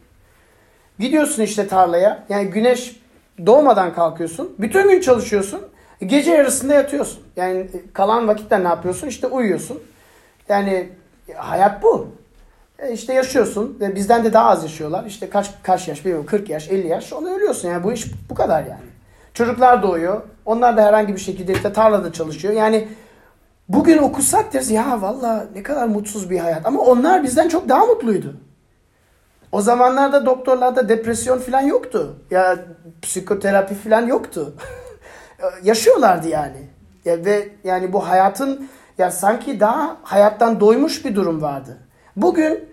Gidiyorsun işte tarlaya. Yani güneş doğmadan kalkıyorsun. Bütün gün çalışıyorsun. Gece yarısında yatıyorsun. Yani kalan vakitte ne yapıyorsun? İşte uyuyorsun. Yani hayat bu. E işte yaşıyorsun. Ve bizden de daha az yaşıyorlar. İşte kaç kaç yaş bilmiyorum 40 yaş 50 yaş. Onu ölüyorsun. Yani bu iş bu kadar yani. Çocuklar doğuyor. Onlar da herhangi bir şekilde işte tarlada çalışıyor. Yani bugün okusak deriz ya valla ne kadar mutsuz bir hayat. Ama onlar bizden çok daha mutluydu. O zamanlarda doktorlarda depresyon falan yoktu. Ya psikoterapi falan yoktu. *laughs* Yaşıyorlardı yani. Ya, ve yani bu hayatın ya sanki daha hayattan doymuş bir durum vardı. Bugün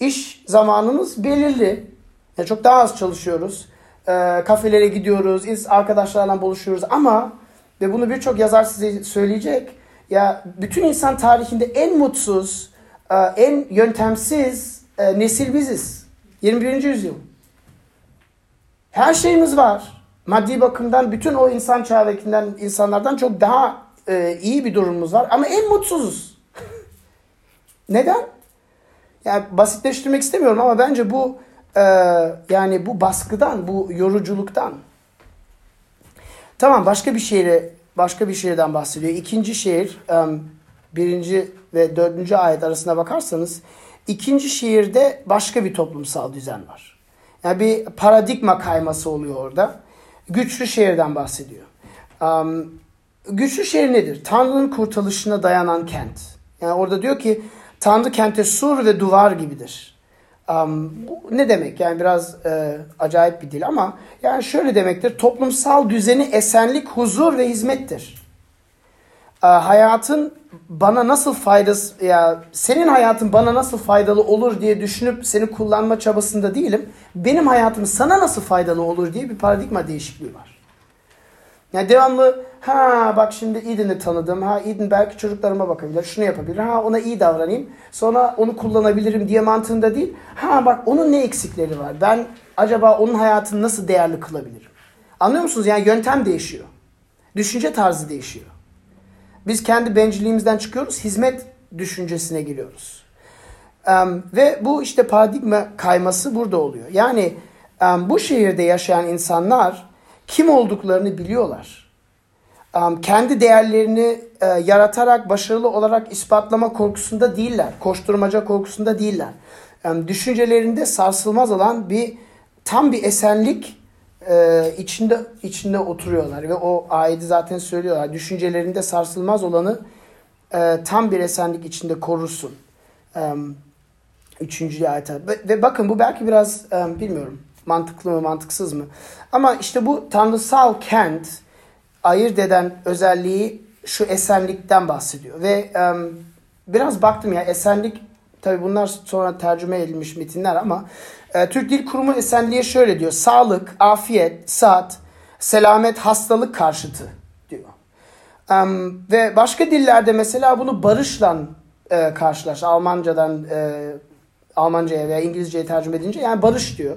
iş zamanımız belirli. Ya çok daha az çalışıyoruz. E, kafelere gidiyoruz, arkadaşlarla buluşuyoruz ama ve bunu birçok yazar size söyleyecek. Ya bütün insan tarihinde en mutsuz, e, en yöntemsiz e, nesil biziz. 21. yüzyıl. Her şeyimiz var. Maddi bakımdan bütün o insan çağdakinden insanlardan çok daha e, iyi bir durumumuz var ama en mutsuzuz. *laughs* Neden? Yani basitleştirmek istemiyorum ama bence bu e, yani bu baskıdan, bu yoruculuktan. Tamam başka bir şehre başka bir şehirden bahsediyor. İkinci şehir um, birinci ve dördüncü ayet arasına bakarsanız ikinci şehirde başka bir toplumsal düzen var. Yani bir paradigma kayması oluyor orada. Güçlü şehirden bahsediyor. Um, güçlü şehir nedir? Tanrı'nın kurtuluşuna dayanan kent. Yani orada diyor ki Tanrı kente sur ve duvar gibidir. Um, bu ne demek? Yani biraz e, acayip bir dil ama yani şöyle demektir. Toplumsal düzeni esenlik, huzur ve hizmettir. E, hayatın bana nasıl faydası ya senin hayatın bana nasıl faydalı olur diye düşünüp seni kullanma çabasında değilim. Benim hayatım sana nasıl faydalı olur diye bir paradigma değişikliği var. Yani devamlı ha bak şimdi Eden'i tanıdım. Ha Eden belki çocuklarıma bakabilir. Şunu yapabilir. Ha ona iyi davranayım. Sonra onu kullanabilirim diye mantığında değil. Ha bak onun ne eksikleri var. Ben acaba onun hayatını nasıl değerli kılabilirim? Anlıyor musunuz? Yani yöntem değişiyor. Düşünce tarzı değişiyor. Biz kendi bencilliğimizden çıkıyoruz. Hizmet düşüncesine giriyoruz. Um, ve bu işte paradigma kayması burada oluyor. Yani um, bu şehirde yaşayan insanlar kim olduklarını biliyorlar. Kendi değerlerini e, yaratarak, başarılı olarak ispatlama korkusunda değiller. Koşturmaca korkusunda değiller. Düşüncelerinde sarsılmaz olan bir tam bir esenlik e, içinde içinde oturuyorlar ve o ayeti zaten söylüyorlar. Düşüncelerinde sarsılmaz olanı e, tam bir esenlik içinde korursun. Üçüncü ayet. Ve, bakın bu belki biraz um, bilmiyorum mantıklı mı mantıksız mı? Ama işte bu tanrısal kent ayırt eden özelliği şu esenlikten bahsediyor. Ve um, biraz baktım ya esenlik tabi bunlar sonra tercüme edilmiş metinler ama e, Türk Dil Kurumu esenliğe şöyle diyor. Sağlık, afiyet, saat, selamet, hastalık karşıtı diyor. Um, ve başka dillerde mesela bunu barışla e, karşılaş. Almancadan e, Almanca'ya veya İngilizce'ye tercüme edince yani barış diyor.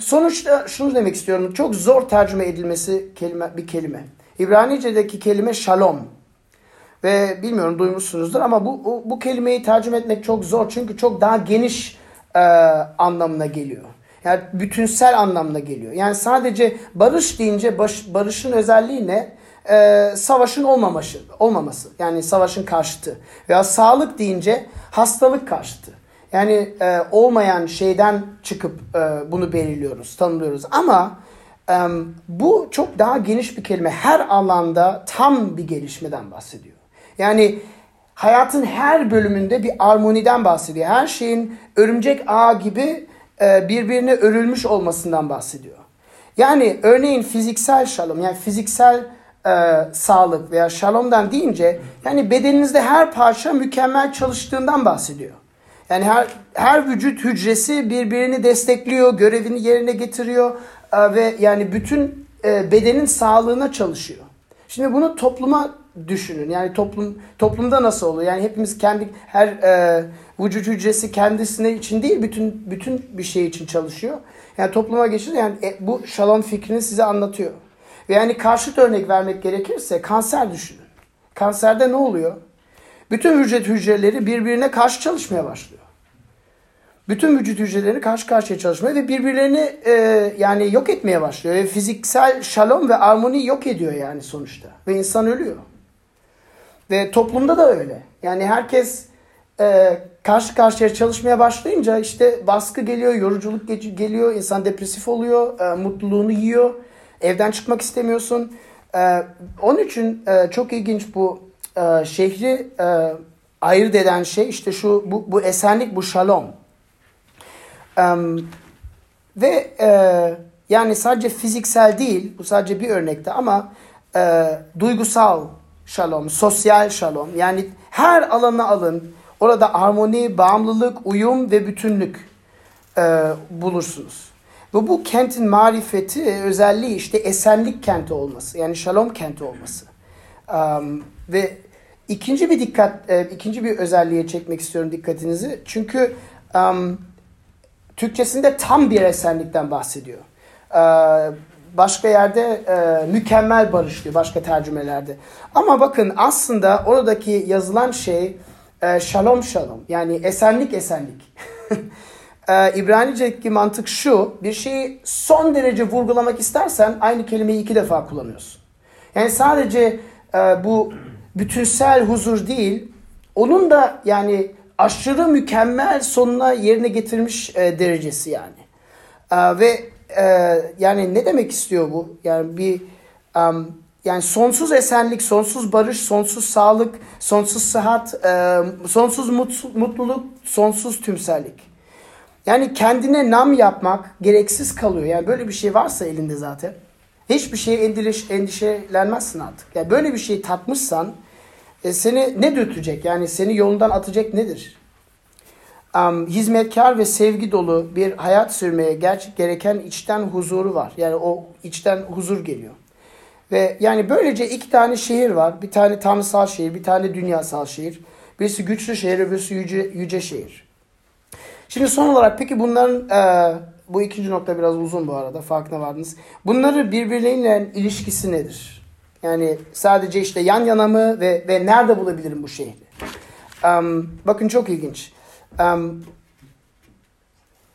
Sonuçta şunu demek istiyorum. Çok zor tercüme edilmesi kelime, bir kelime. İbranice'deki kelime shalom. Ve bilmiyorum duymuşsunuzdur ama bu, bu, kelimeyi tercüme etmek çok zor. Çünkü çok daha geniş e, anlamına geliyor. Yani bütünsel anlamda geliyor. Yani sadece barış deyince baş, barışın özelliği ne? Ee, savaşın olmaması, olmaması. Yani savaşın karşıtı. Veya sağlık deyince hastalık karşıtı. Yani e, olmayan şeyden çıkıp e, bunu belirliyoruz, tanımlıyoruz. Ama e, bu çok daha geniş bir kelime. Her alanda tam bir gelişmeden bahsediyor. Yani hayatın her bölümünde bir armoniden bahsediyor. Her şeyin örümcek ağ gibi e, birbirine örülmüş olmasından bahsediyor. Yani örneğin fiziksel şalom yani fiziksel e, sağlık veya şalomdan deyince yani bedeninizde her parça mükemmel çalıştığından bahsediyor. Yani her her vücut hücresi birbirini destekliyor, görevini yerine getiriyor e, ve yani bütün e, bedenin sağlığına çalışıyor. Şimdi bunu topluma düşünün. Yani toplum toplumda nasıl oluyor? Yani hepimiz kendi her e, vücut hücresi kendisine için değil, bütün bütün bir şey için çalışıyor. Yani topluma geçiyor. Yani e, bu şalom fikrini size anlatıyor. Ve yani karşıt örnek vermek gerekirse kanser düşünün. Kanserde ne oluyor? Bütün vücut hücreleri birbirine karşı çalışmaya başlıyor. Bütün vücut hücreleri karşı karşıya çalışmaya ve birbirlerini e, yani yok etmeye başlıyor. Ve fiziksel şalom ve armoni yok ediyor yani sonuçta. Ve insan ölüyor. Ve toplumda da öyle. Yani herkes e, karşı karşıya çalışmaya başlayınca işte baskı geliyor, yoruculuk geliyor, insan depresif oluyor, e, mutluluğunu yiyor, evden çıkmak istemiyorsun. E, onun için e, çok ilginç bu e, şehri e, ayırt eden şey işte şu bu, bu esenlik, bu şalom. Ve e, yani sadece fiziksel değil, bu sadece bir örnekte ama e, duygusal şalom, sosyal şalom. Yani her alana alın. Orada harmoni, bağımlılık, uyum ve bütünlük e, bulursunuz. Ve bu kentin marifeti, özelliği işte esenlik kenti olması. Yani şalom kenti olması. Um, ve ikinci bir dikkat, e, ikinci bir özelliğe çekmek istiyorum dikkatinizi. Çünkü um, Türkçesinde tam bir esenlikten bahsediyor. Ee, başka yerde e, mükemmel barış diyor başka tercümelerde. Ama bakın aslında oradaki yazılan şey e, şalom şalom yani esenlik esenlik. *laughs* e, İbranice'deki mantık şu bir şeyi son derece vurgulamak istersen aynı kelimeyi iki defa kullanıyorsun. Yani sadece e, bu bütünsel huzur değil onun da yani aşırı mükemmel sonuna yerine getirmiş e, derecesi yani. E, ve e, yani ne demek istiyor bu? Yani bir um, yani sonsuz esenlik, sonsuz barış, sonsuz sağlık, sonsuz sıhhat, e, sonsuz mut, mutluluk, sonsuz tümsellik. Yani kendine nam yapmak gereksiz kalıyor. Yani böyle bir şey varsa elinde zaten. Hiçbir şeye endişe, endişelenmezsin artık. Yani böyle bir şey tatmışsan e, seni ne dötecek? Yani seni yolundan atacak nedir? Um, hizmetkar ve sevgi dolu bir hayat sürmeye gerçek gereken içten huzuru var. Yani o içten huzur geliyor. Ve yani böylece iki tane şehir var. Bir tane tanrısal şehir, bir tane dünyasal şehir. Birisi güçlü şehir, öbürsü yüce, yüce şehir. Şimdi son olarak peki bunların e, bu ikinci nokta biraz uzun bu arada farkına vardınız. Bunları birbirleriyle ilişkisi nedir? Yani sadece işte yan yana mı ve, ve nerede bulabilirim bu şehri? Um, bakın çok ilginç. Um,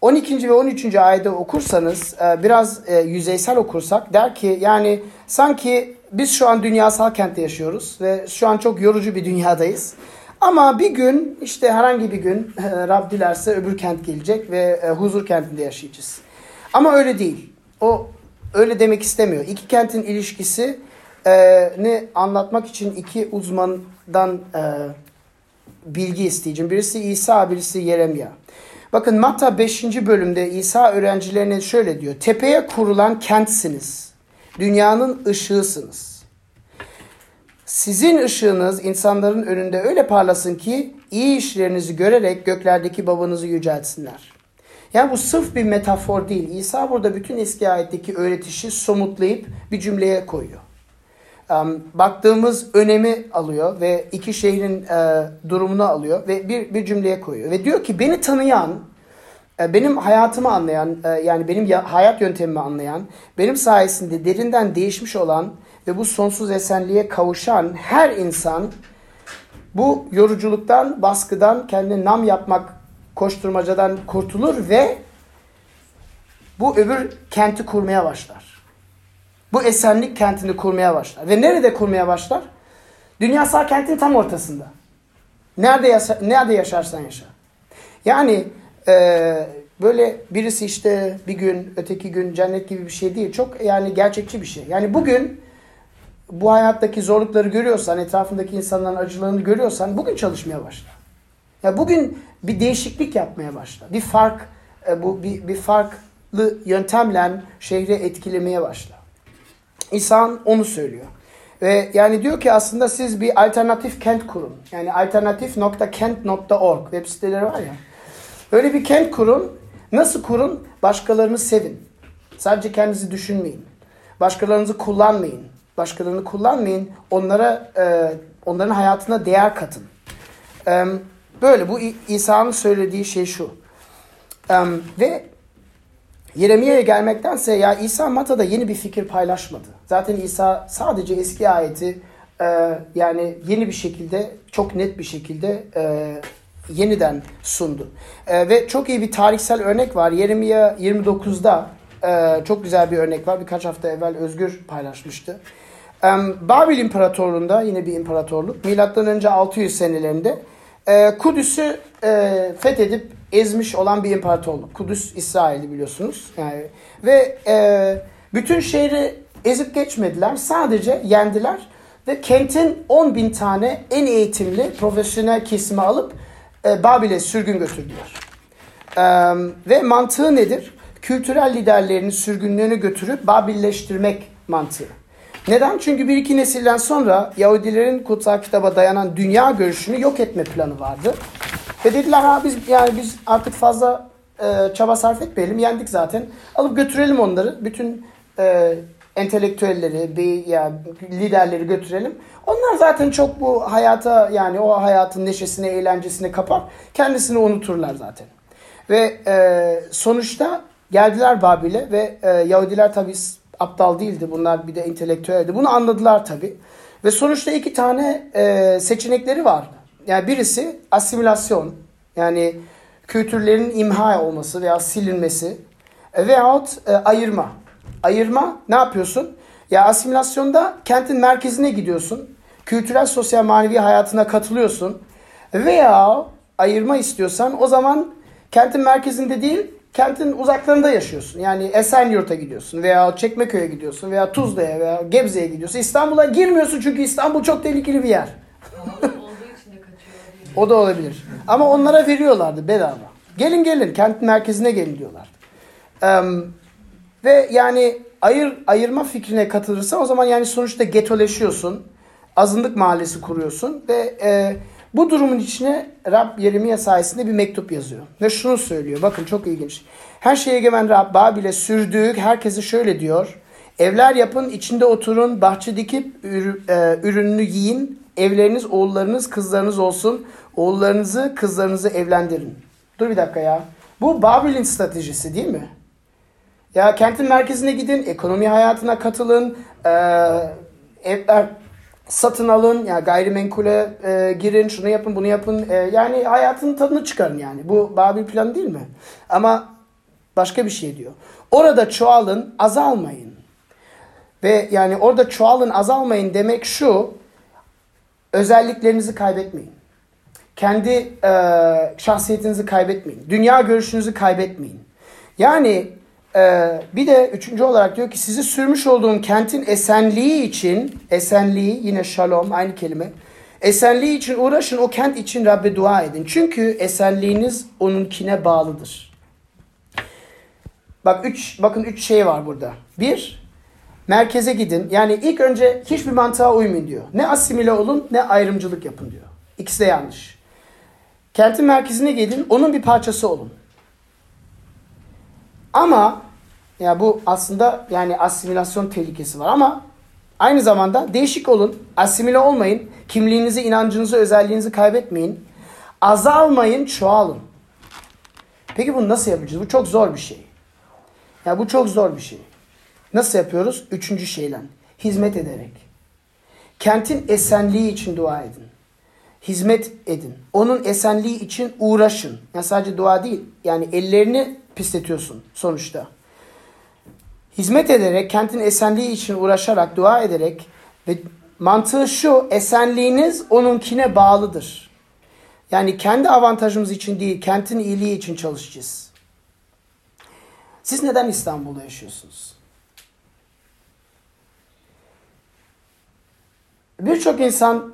12. ve 13. ayette okursanız e, biraz e, yüzeysel okursak der ki yani sanki biz şu an dünyasal kentte yaşıyoruz ve şu an çok yorucu bir dünyadayız. Ama bir gün işte herhangi bir gün e, *laughs* Rab dilerse öbür kent gelecek ve huzur kentinde yaşayacağız. Ama öyle değil. O öyle demek istemiyor. İki kentin ilişkisi ne anlatmak için iki uzmandan bilgi isteyeceğim. Birisi İsa, birisi Yeremya. Bakın Matta 5. bölümde İsa öğrencilerine şöyle diyor. Tepeye kurulan kentsiniz. Dünyanın ışığısınız. Sizin ışığınız insanların önünde öyle parlasın ki iyi işlerinizi görerek göklerdeki babanızı yüceltsinler. Yani bu sırf bir metafor değil. İsa burada bütün eski ayetteki öğretişi somutlayıp bir cümleye koyuyor. Baktığımız önemi alıyor ve iki şehrin e, durumunu alıyor ve bir, bir cümleye koyuyor. Ve diyor ki beni tanıyan, e, benim hayatımı anlayan, e, yani benim ya, hayat yöntemimi anlayan, benim sayesinde derinden değişmiş olan ve bu sonsuz esenliğe kavuşan her insan bu yoruculuktan, baskıdan, kendine nam yapmak, koşturmacadan kurtulur ve bu öbür kenti kurmaya başlar. Bu esenlik kentini kurmaya başlar. Ve nerede kurmaya başlar? Dünyasal kentin tam ortasında. Nerede, yaşa nerede yaşarsan yaşa. Yani e, böyle birisi işte bir gün, öteki gün cennet gibi bir şey değil. Çok yani gerçekçi bir şey. Yani bugün bu hayattaki zorlukları görüyorsan, etrafındaki insanların acılarını görüyorsan bugün çalışmaya başla. Ya bugün bir değişiklik yapmaya başla. Bir fark, e, bu bir, bir farklı yöntemle şehri etkilemeye başla. İsa onu söylüyor. Ve yani diyor ki aslında siz bir alternatif kent kurun. Yani alternatif.kent.org web siteleri var ya. Öyle bir kent kurun. Nasıl kurun? Başkalarını sevin. Sadece kendinizi düşünmeyin. Başkalarınızı kullanmayın. Başkalarını kullanmayın. Onlara e, onların hayatına değer katın. E, böyle bu İsa'nın söylediği şey şu. E, ve Yeremiya'ya gelmektense ya İsa Mata'da yeni bir fikir paylaşmadı. Zaten İsa sadece eski ayeti e, yani yeni bir şekilde çok net bir şekilde e, yeniden sundu. E, ve çok iyi bir tarihsel örnek var. Yeremiya 29'da e, çok güzel bir örnek var. Birkaç hafta evvel Özgür paylaşmıştı. E, Babil İmparatorluğu'nda yine bir imparatorluk. Milattan önce 600 senelerinde e, Kudüs'ü e, fethedip ezmiş olan bir imparatorluk. Kudüs İsrail'i biliyorsunuz. Yani ve e, bütün şehri ezip geçmediler. Sadece yendiler ve kentin 10 bin tane en eğitimli profesyonel kesimi alıp e, Babil'e sürgün götürdüler. E, ve mantığı nedir? Kültürel liderlerini sürgünlüğünü götürüp Babilleştirmek mantığı. Neden? Çünkü bir iki nesilden sonra Yahudilerin kutsal kitaba dayanan dünya görüşünü yok etme planı vardı. Ve dediler ha biz yani biz artık fazla e, çaba sarf etmeyelim. Yendik zaten. Alıp götürelim onları. Bütün e, entelektüelleri, bir ya liderleri götürelim. Onlar zaten çok bu hayata yani o hayatın neşesine, eğlencesine kapar. Kendisini unuturlar zaten. Ve e, sonuçta geldiler Babil'e ve e, Yahudiler tabi aptal değildi. Bunlar bir de entelektüeldi. Bunu anladılar tabi. Ve sonuçta iki tane e, seçenekleri vardı. Yani birisi asimilasyon yani kültürlerin imha olması veya silinmesi e, veyahut e, ayırma. Ayırma ne yapıyorsun? Ya asimilasyonda kentin merkezine gidiyorsun. Kültürel, sosyal, manevi hayatına katılıyorsun. Veya ayırma istiyorsan o zaman kentin merkezinde değil kentin uzaklarında yaşıyorsun. Yani Esenyurt'a gidiyorsun veya Çekmeköy'e gidiyorsun veya Tuzla'ya veya Gebze'ye gidiyorsun. İstanbul'a girmiyorsun çünkü İstanbul çok tehlikeli bir yer. *laughs* O da olabilir. Ama onlara veriyorlardı bedava. Gelin gelin kentin merkezine gelin diyorlar. Eee, ve yani ayır ayırma fikrine katılırsa o zaman yani sonuçta getoleşiyorsun. Azınlık mahallesi kuruyorsun ve e, bu durumun içine Rab Yeremiya sayesinde bir mektup yazıyor. Ve şunu söylüyor. Bakın çok ilginç. Her şeye egemen Rab Babil'e sürdüğü herkese şöyle diyor. Evler yapın, içinde oturun, bahçe dikip e, ürününü yiyin. Evleriniz, oğullarınız, kızlarınız olsun. Oğullarınızı, kızlarınızı evlendirin. Dur bir dakika ya. Bu Babil'in stratejisi değil mi? Ya kentin merkezine gidin, ekonomi hayatına katılın, e, evler satın alın, ya gayrimenkule e, girin, şunu yapın, bunu yapın. E, yani hayatın tadını çıkarın yani. Bu Babil planı değil mi? Ama başka bir şey diyor. Orada çoğalın, azalmayın. Ve yani orada çoğalın, azalmayın demek şu, özelliklerinizi kaybetmeyin. Kendi e, şahsiyetinizi kaybetmeyin. Dünya görüşünüzü kaybetmeyin. Yani ee, bir de üçüncü olarak diyor ki sizi sürmüş olduğum kentin esenliği için, esenliği yine shalom aynı kelime. Esenliği için uğraşın o kent için Rabbe dua edin. Çünkü esenliğiniz onunkine bağlıdır. Bak üç, bakın üç şey var burada. Bir, merkeze gidin. Yani ilk önce hiçbir mantığa uymayın diyor. Ne asimile olun ne ayrımcılık yapın diyor. İkisi de yanlış. Kentin merkezine gidin, onun bir parçası olun. Ama ya bu aslında yani asimilasyon tehlikesi var ama aynı zamanda değişik olun, asimile olmayın, kimliğinizi, inancınızı, özelliğinizi kaybetmeyin. Azalmayın, çoğalın. Peki bunu nasıl yapacağız? Bu çok zor bir şey. Ya bu çok zor bir şey. Nasıl yapıyoruz? Üçüncü şeyle. Hizmet ederek. Kentin esenliği için dua edin. Hizmet edin. Onun esenliği için uğraşın. Ya sadece dua değil. Yani ellerini pisletiyorsun sonuçta. Hizmet ederek, kentin esenliği için uğraşarak, dua ederek ve mantığı şu, esenliğiniz onunkine bağlıdır. Yani kendi avantajımız için değil, kentin iyiliği için çalışacağız. Siz neden İstanbul'da yaşıyorsunuz? Birçok insan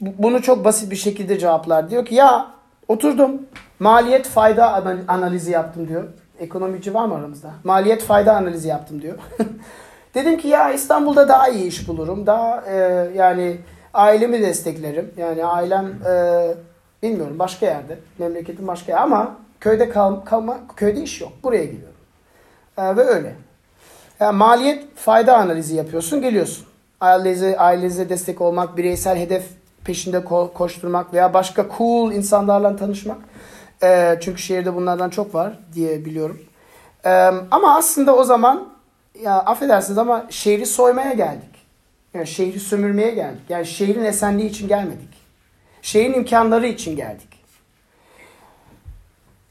bunu çok basit bir şekilde cevaplar. Diyor ki ya oturdum maliyet fayda analizi yaptım diyor. Ekonomici var mı aramızda? Maliyet fayda analizi yaptım diyor. *laughs* Dedim ki ya İstanbul'da daha iyi iş bulurum. Daha e, yani ailemi desteklerim. Yani ailem e, bilmiyorum başka yerde. Memleketim başka yerde ama köyde kal, kalma köyde iş yok. Buraya geliyorum. E, ve öyle. Yani maliyet fayda analizi yapıyorsun geliyorsun. Ailenize, ailenize destek olmak, bireysel hedef peşinde ko- koşturmak veya başka cool insanlarla tanışmak. E, çünkü şehirde bunlardan çok var diye biliyorum. E, ama aslında o zaman ya affedersiniz ama şehri soymaya geldik. Yani şehri sömürmeye geldik. Yani şehrin esenliği için gelmedik. Şehrin imkanları için geldik.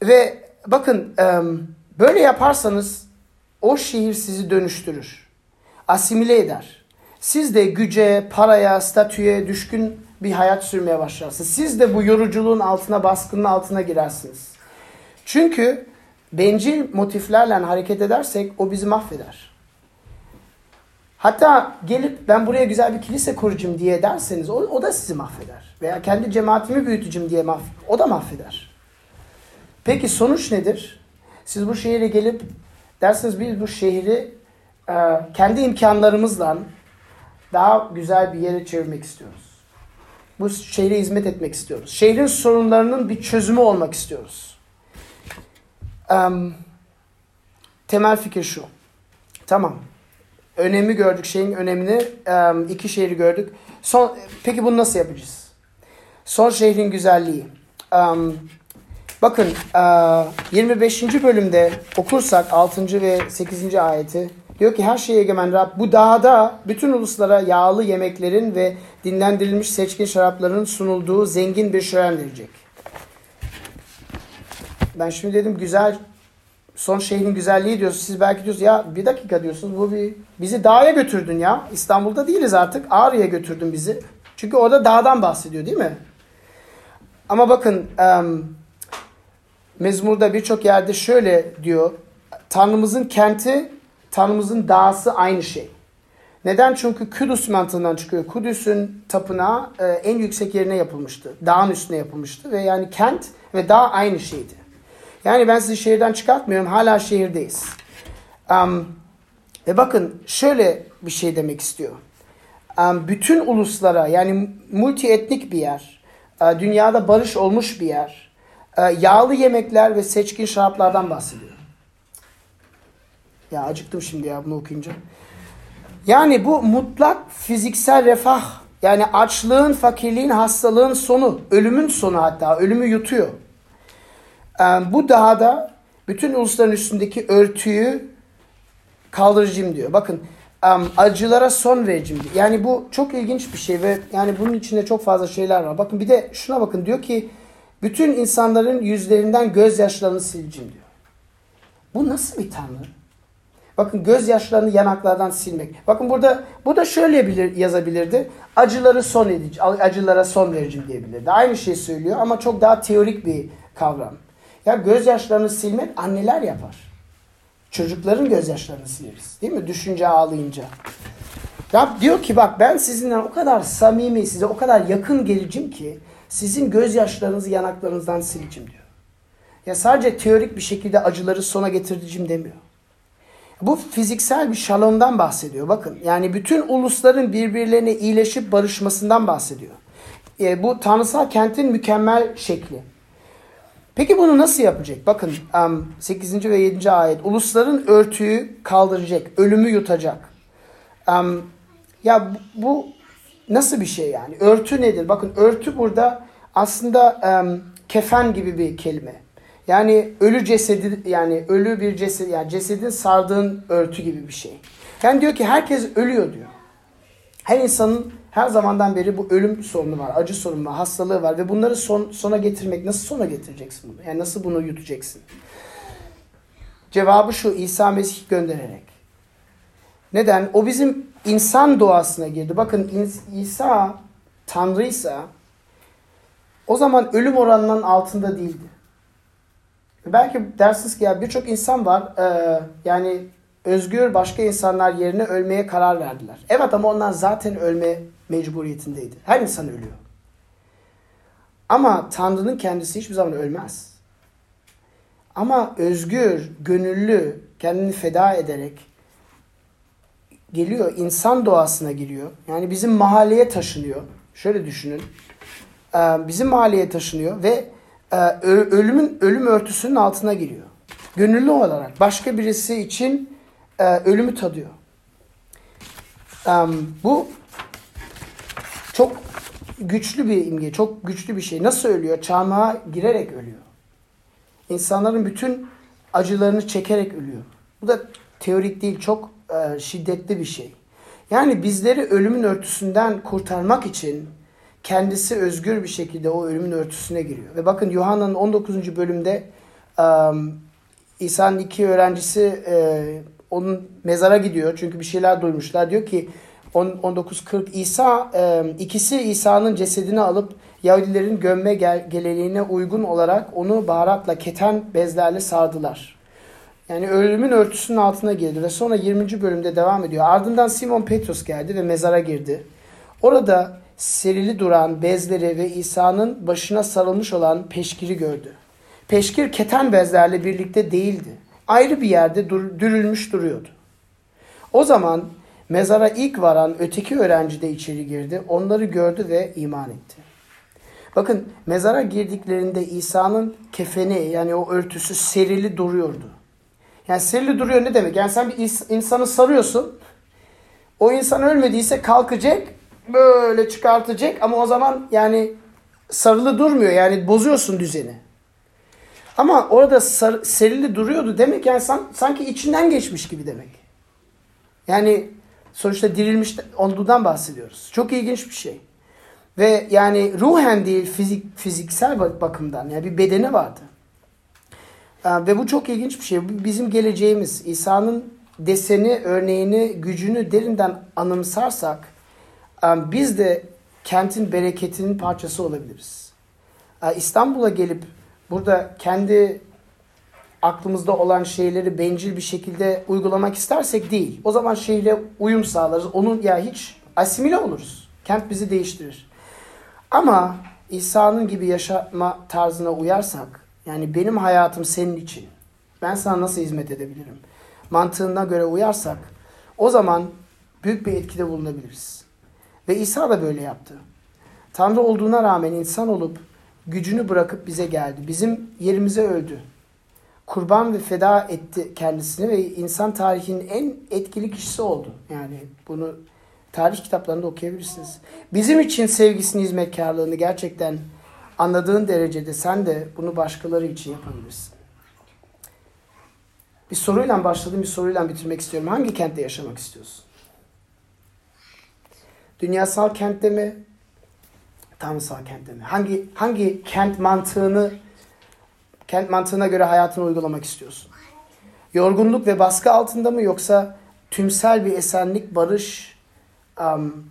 Ve bakın e, böyle yaparsanız o şehir sizi dönüştürür. Asimile eder. Siz de güce, paraya, statüye düşkün bir hayat sürmeye başlarsınız. Siz de bu yoruculuğun altına, baskının altına girersiniz. Çünkü bencil motiflerle hareket edersek o bizi mahveder. Hatta gelip ben buraya güzel bir kilise kuracağım diye derseniz o, o da sizi mahveder. Veya kendi cemaatimi büyüteceğim diye mahv o da mahveder. Peki sonuç nedir? Siz bu şehire gelip dersiniz biz bu şehri e, kendi imkanlarımızla daha güzel bir yere çevirmek istiyoruz. Bu şehre hizmet etmek istiyoruz. Şehrin sorunlarının bir çözümü olmak istiyoruz. Um, temel fikir şu. Tamam. Önemi gördük, şeyin önemini. Um, iki şehri gördük. Son, peki bunu nasıl yapacağız? Son şehrin güzelliği. Um, bakın uh, 25. bölümde okursak 6. ve 8. ayeti Diyor ki her şeye egemen Rab bu dağda bütün uluslara yağlı yemeklerin ve dinlendirilmiş seçkin şarapların sunulduğu zengin bir şölen verecek. Ben şimdi dedim güzel son şehrin güzelliği diyorsunuz. Siz belki diyorsunuz ya bir dakika diyorsunuz bu bir bizi dağa götürdün ya. İstanbul'da değiliz artık. Ağrı'ya götürdün bizi. Çünkü orada dağdan bahsediyor değil mi? Ama bakın um, mezmurda birçok yerde şöyle diyor. Tanrımızın kenti, Tanrımızın dağısı aynı şey. Neden? Çünkü Kudüs mantığından çıkıyor. Kudüs'ün tapınağı e, en yüksek yerine yapılmıştı. Dağın üstüne yapılmıştı ve yani kent ve dağ aynı şeydi. Yani ben sizi şehirden çıkartmıyorum. Hala şehirdeyiz. Um, ve bakın şöyle bir şey demek istiyor. Um, bütün uluslara yani multi etnik bir yer, e, dünyada barış olmuş bir yer, e, yağlı yemekler ve seçkin şaraplardan bahsediyor. Ya acıktım şimdi ya bunu okuyunca. Yani bu mutlak fiziksel refah. Yani açlığın, fakirliğin, hastalığın sonu. Ölümün sonu hatta. Ölümü yutuyor. Ee, bu dağda bütün ulusların üstündeki örtüyü kaldıracağım diyor. Bakın acılara son vereceğim diyor. Yani bu çok ilginç bir şey ve yani bunun içinde çok fazla şeyler var. Bakın bir de şuna bakın diyor ki bütün insanların yüzlerinden gözyaşlarını sileceğim diyor. Bu nasıl bir tanrı? Bakın gözyaşlarını yanaklardan silmek. Bakın burada bu da şöyle bilir, yazabilirdi. Acıları son edici, acılara son vereceğim diyebilirdi. Aynı şeyi söylüyor ama çok daha teorik bir kavram. Ya gözyaşlarını silmek anneler yapar. Çocukların gözyaşlarını sileriz. Değil mi? Düşünce ağlayınca. Rab diyor ki bak ben sizinle o kadar samimi, size o kadar yakın geleceğim ki sizin gözyaşlarınızı yanaklarınızdan sileceğim diyor. Ya sadece teorik bir şekilde acıları sona getireceğim demiyor. Bu fiziksel bir şalomdan bahsediyor. Bakın yani bütün ulusların birbirlerine iyileşip barışmasından bahsediyor. E, bu tanrısal kentin mükemmel şekli. Peki bunu nasıl yapacak? Bakın 8. ve 7. ayet. Ulusların örtüyü kaldıracak, ölümü yutacak. Ya bu nasıl bir şey yani? Örtü nedir? Bakın örtü burada aslında kefen gibi bir kelime. Yani ölü cesedi yani ölü bir ceset yani cesedin sardığın örtü gibi bir şey. Yani diyor ki herkes ölüyor diyor. Her insanın her zamandan beri bu ölüm sorunu var, acı sorunu var, hastalığı var ve bunları son, sona getirmek nasıl sona getireceksin bunu? Yani nasıl bunu yutacaksın? Cevabı şu İsa Mesih göndererek. Neden? O bizim insan doğasına girdi. Bakın İsa Tanrıysa o zaman ölüm oranının altında değildi. Belki dersiniz ki ya birçok insan var e, yani özgür başka insanlar yerine ölmeye karar verdiler. Evet ama onlar zaten ölme mecburiyetindeydi. Her insan ölüyor. Ama Tanrı'nın kendisi hiçbir zaman ölmez. Ama özgür, gönüllü, kendini feda ederek geliyor, insan doğasına giriyor. Yani bizim mahalleye taşınıyor. Şöyle düşünün. E, bizim mahalleye taşınıyor ve ölümün ölüm örtüsünün altına giriyor. Gönüllü olarak başka birisi için e, ölümü tadıyor. Bu çok güçlü bir imge, çok güçlü bir şey. Nasıl ölüyor? Çarmıha girerek ölüyor. İnsanların bütün acılarını çekerek ölüyor. Bu da teorik değil, çok e, şiddetli bir şey. Yani bizleri ölümün örtüsünden kurtarmak için kendisi özgür bir şekilde o ölümün örtüsüne giriyor. Ve bakın Yuhanna'nın 19. bölümde um, İsa'nın iki öğrencisi e, onun mezara gidiyor. Çünkü bir şeyler duymuşlar. Diyor ki 19.40 İsa e, ikisi İsa'nın cesedini alıp Yahudilerin gömme gel geleneğine uygun olarak onu baharatla keten bezlerle sardılar. Yani ölümün örtüsünün altına girdi ve sonra 20. bölümde devam ediyor. Ardından Simon Petrus geldi ve mezara girdi. Orada serili duran bezleri ve İsa'nın başına sarılmış olan peşkiri gördü. Peşkir keten bezlerle birlikte değildi. Ayrı bir yerde dur, dürülmüş duruyordu. O zaman mezara ilk varan öteki öğrenci de içeri girdi. Onları gördü ve iman etti. Bakın mezara girdiklerinde İsa'nın kefeni yani o örtüsü serili duruyordu. Yani serili duruyor ne demek? Yani sen bir insanı sarıyorsun. O insan ölmediyse kalkacak böyle çıkartacak ama o zaman yani sarılı durmuyor. Yani bozuyorsun düzeni. Ama orada sar, serili duruyordu demek yani san, sanki içinden geçmiş gibi demek. Yani sonuçta dirilmiş olduğundan bahsediyoruz. Çok ilginç bir şey. Ve yani ruhen değil fizik, fiziksel bakımdan yani bir bedeni vardı. Ve bu çok ilginç bir şey. Bizim geleceğimiz İsa'nın deseni, örneğini, gücünü derinden anımsarsak biz de kentin bereketinin parçası olabiliriz. İstanbul'a gelip burada kendi aklımızda olan şeyleri bencil bir şekilde uygulamak istersek değil. O zaman şehre uyum sağlarız. Onun ya hiç asimile oluruz. Kent bizi değiştirir. Ama İsa'nın gibi yaşama tarzına uyarsak, yani benim hayatım senin için, ben sana nasıl hizmet edebilirim? Mantığına göre uyarsak, o zaman büyük bir etkide bulunabiliriz. Ve İsa da böyle yaptı. Tanrı olduğuna rağmen insan olup gücünü bırakıp bize geldi. Bizim yerimize öldü. Kurban ve feda etti kendisini ve insan tarihinin en etkili kişisi oldu. Yani bunu tarih kitaplarında okuyabilirsiniz. Bizim için sevgisini, hizmetkarlığını gerçekten anladığın derecede sen de bunu başkaları için yapabilirsin. Bir soruyla başladım, bir soruyla bitirmek istiyorum. Hangi kentte yaşamak istiyorsun? Dünyasal kentte mi? Tanrısal kentte mi? Hangi hangi kent mantığını kent mantığına göre hayatını uygulamak istiyorsun? Yorgunluk ve baskı altında mı yoksa tümsel bir esenlik, barış, um,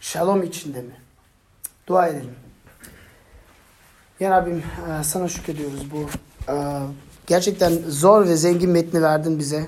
şalom içinde mi? Dua edelim. Ya Rabbim e, sana şükrediyoruz bu e, gerçekten zor ve zengin metni verdin bize.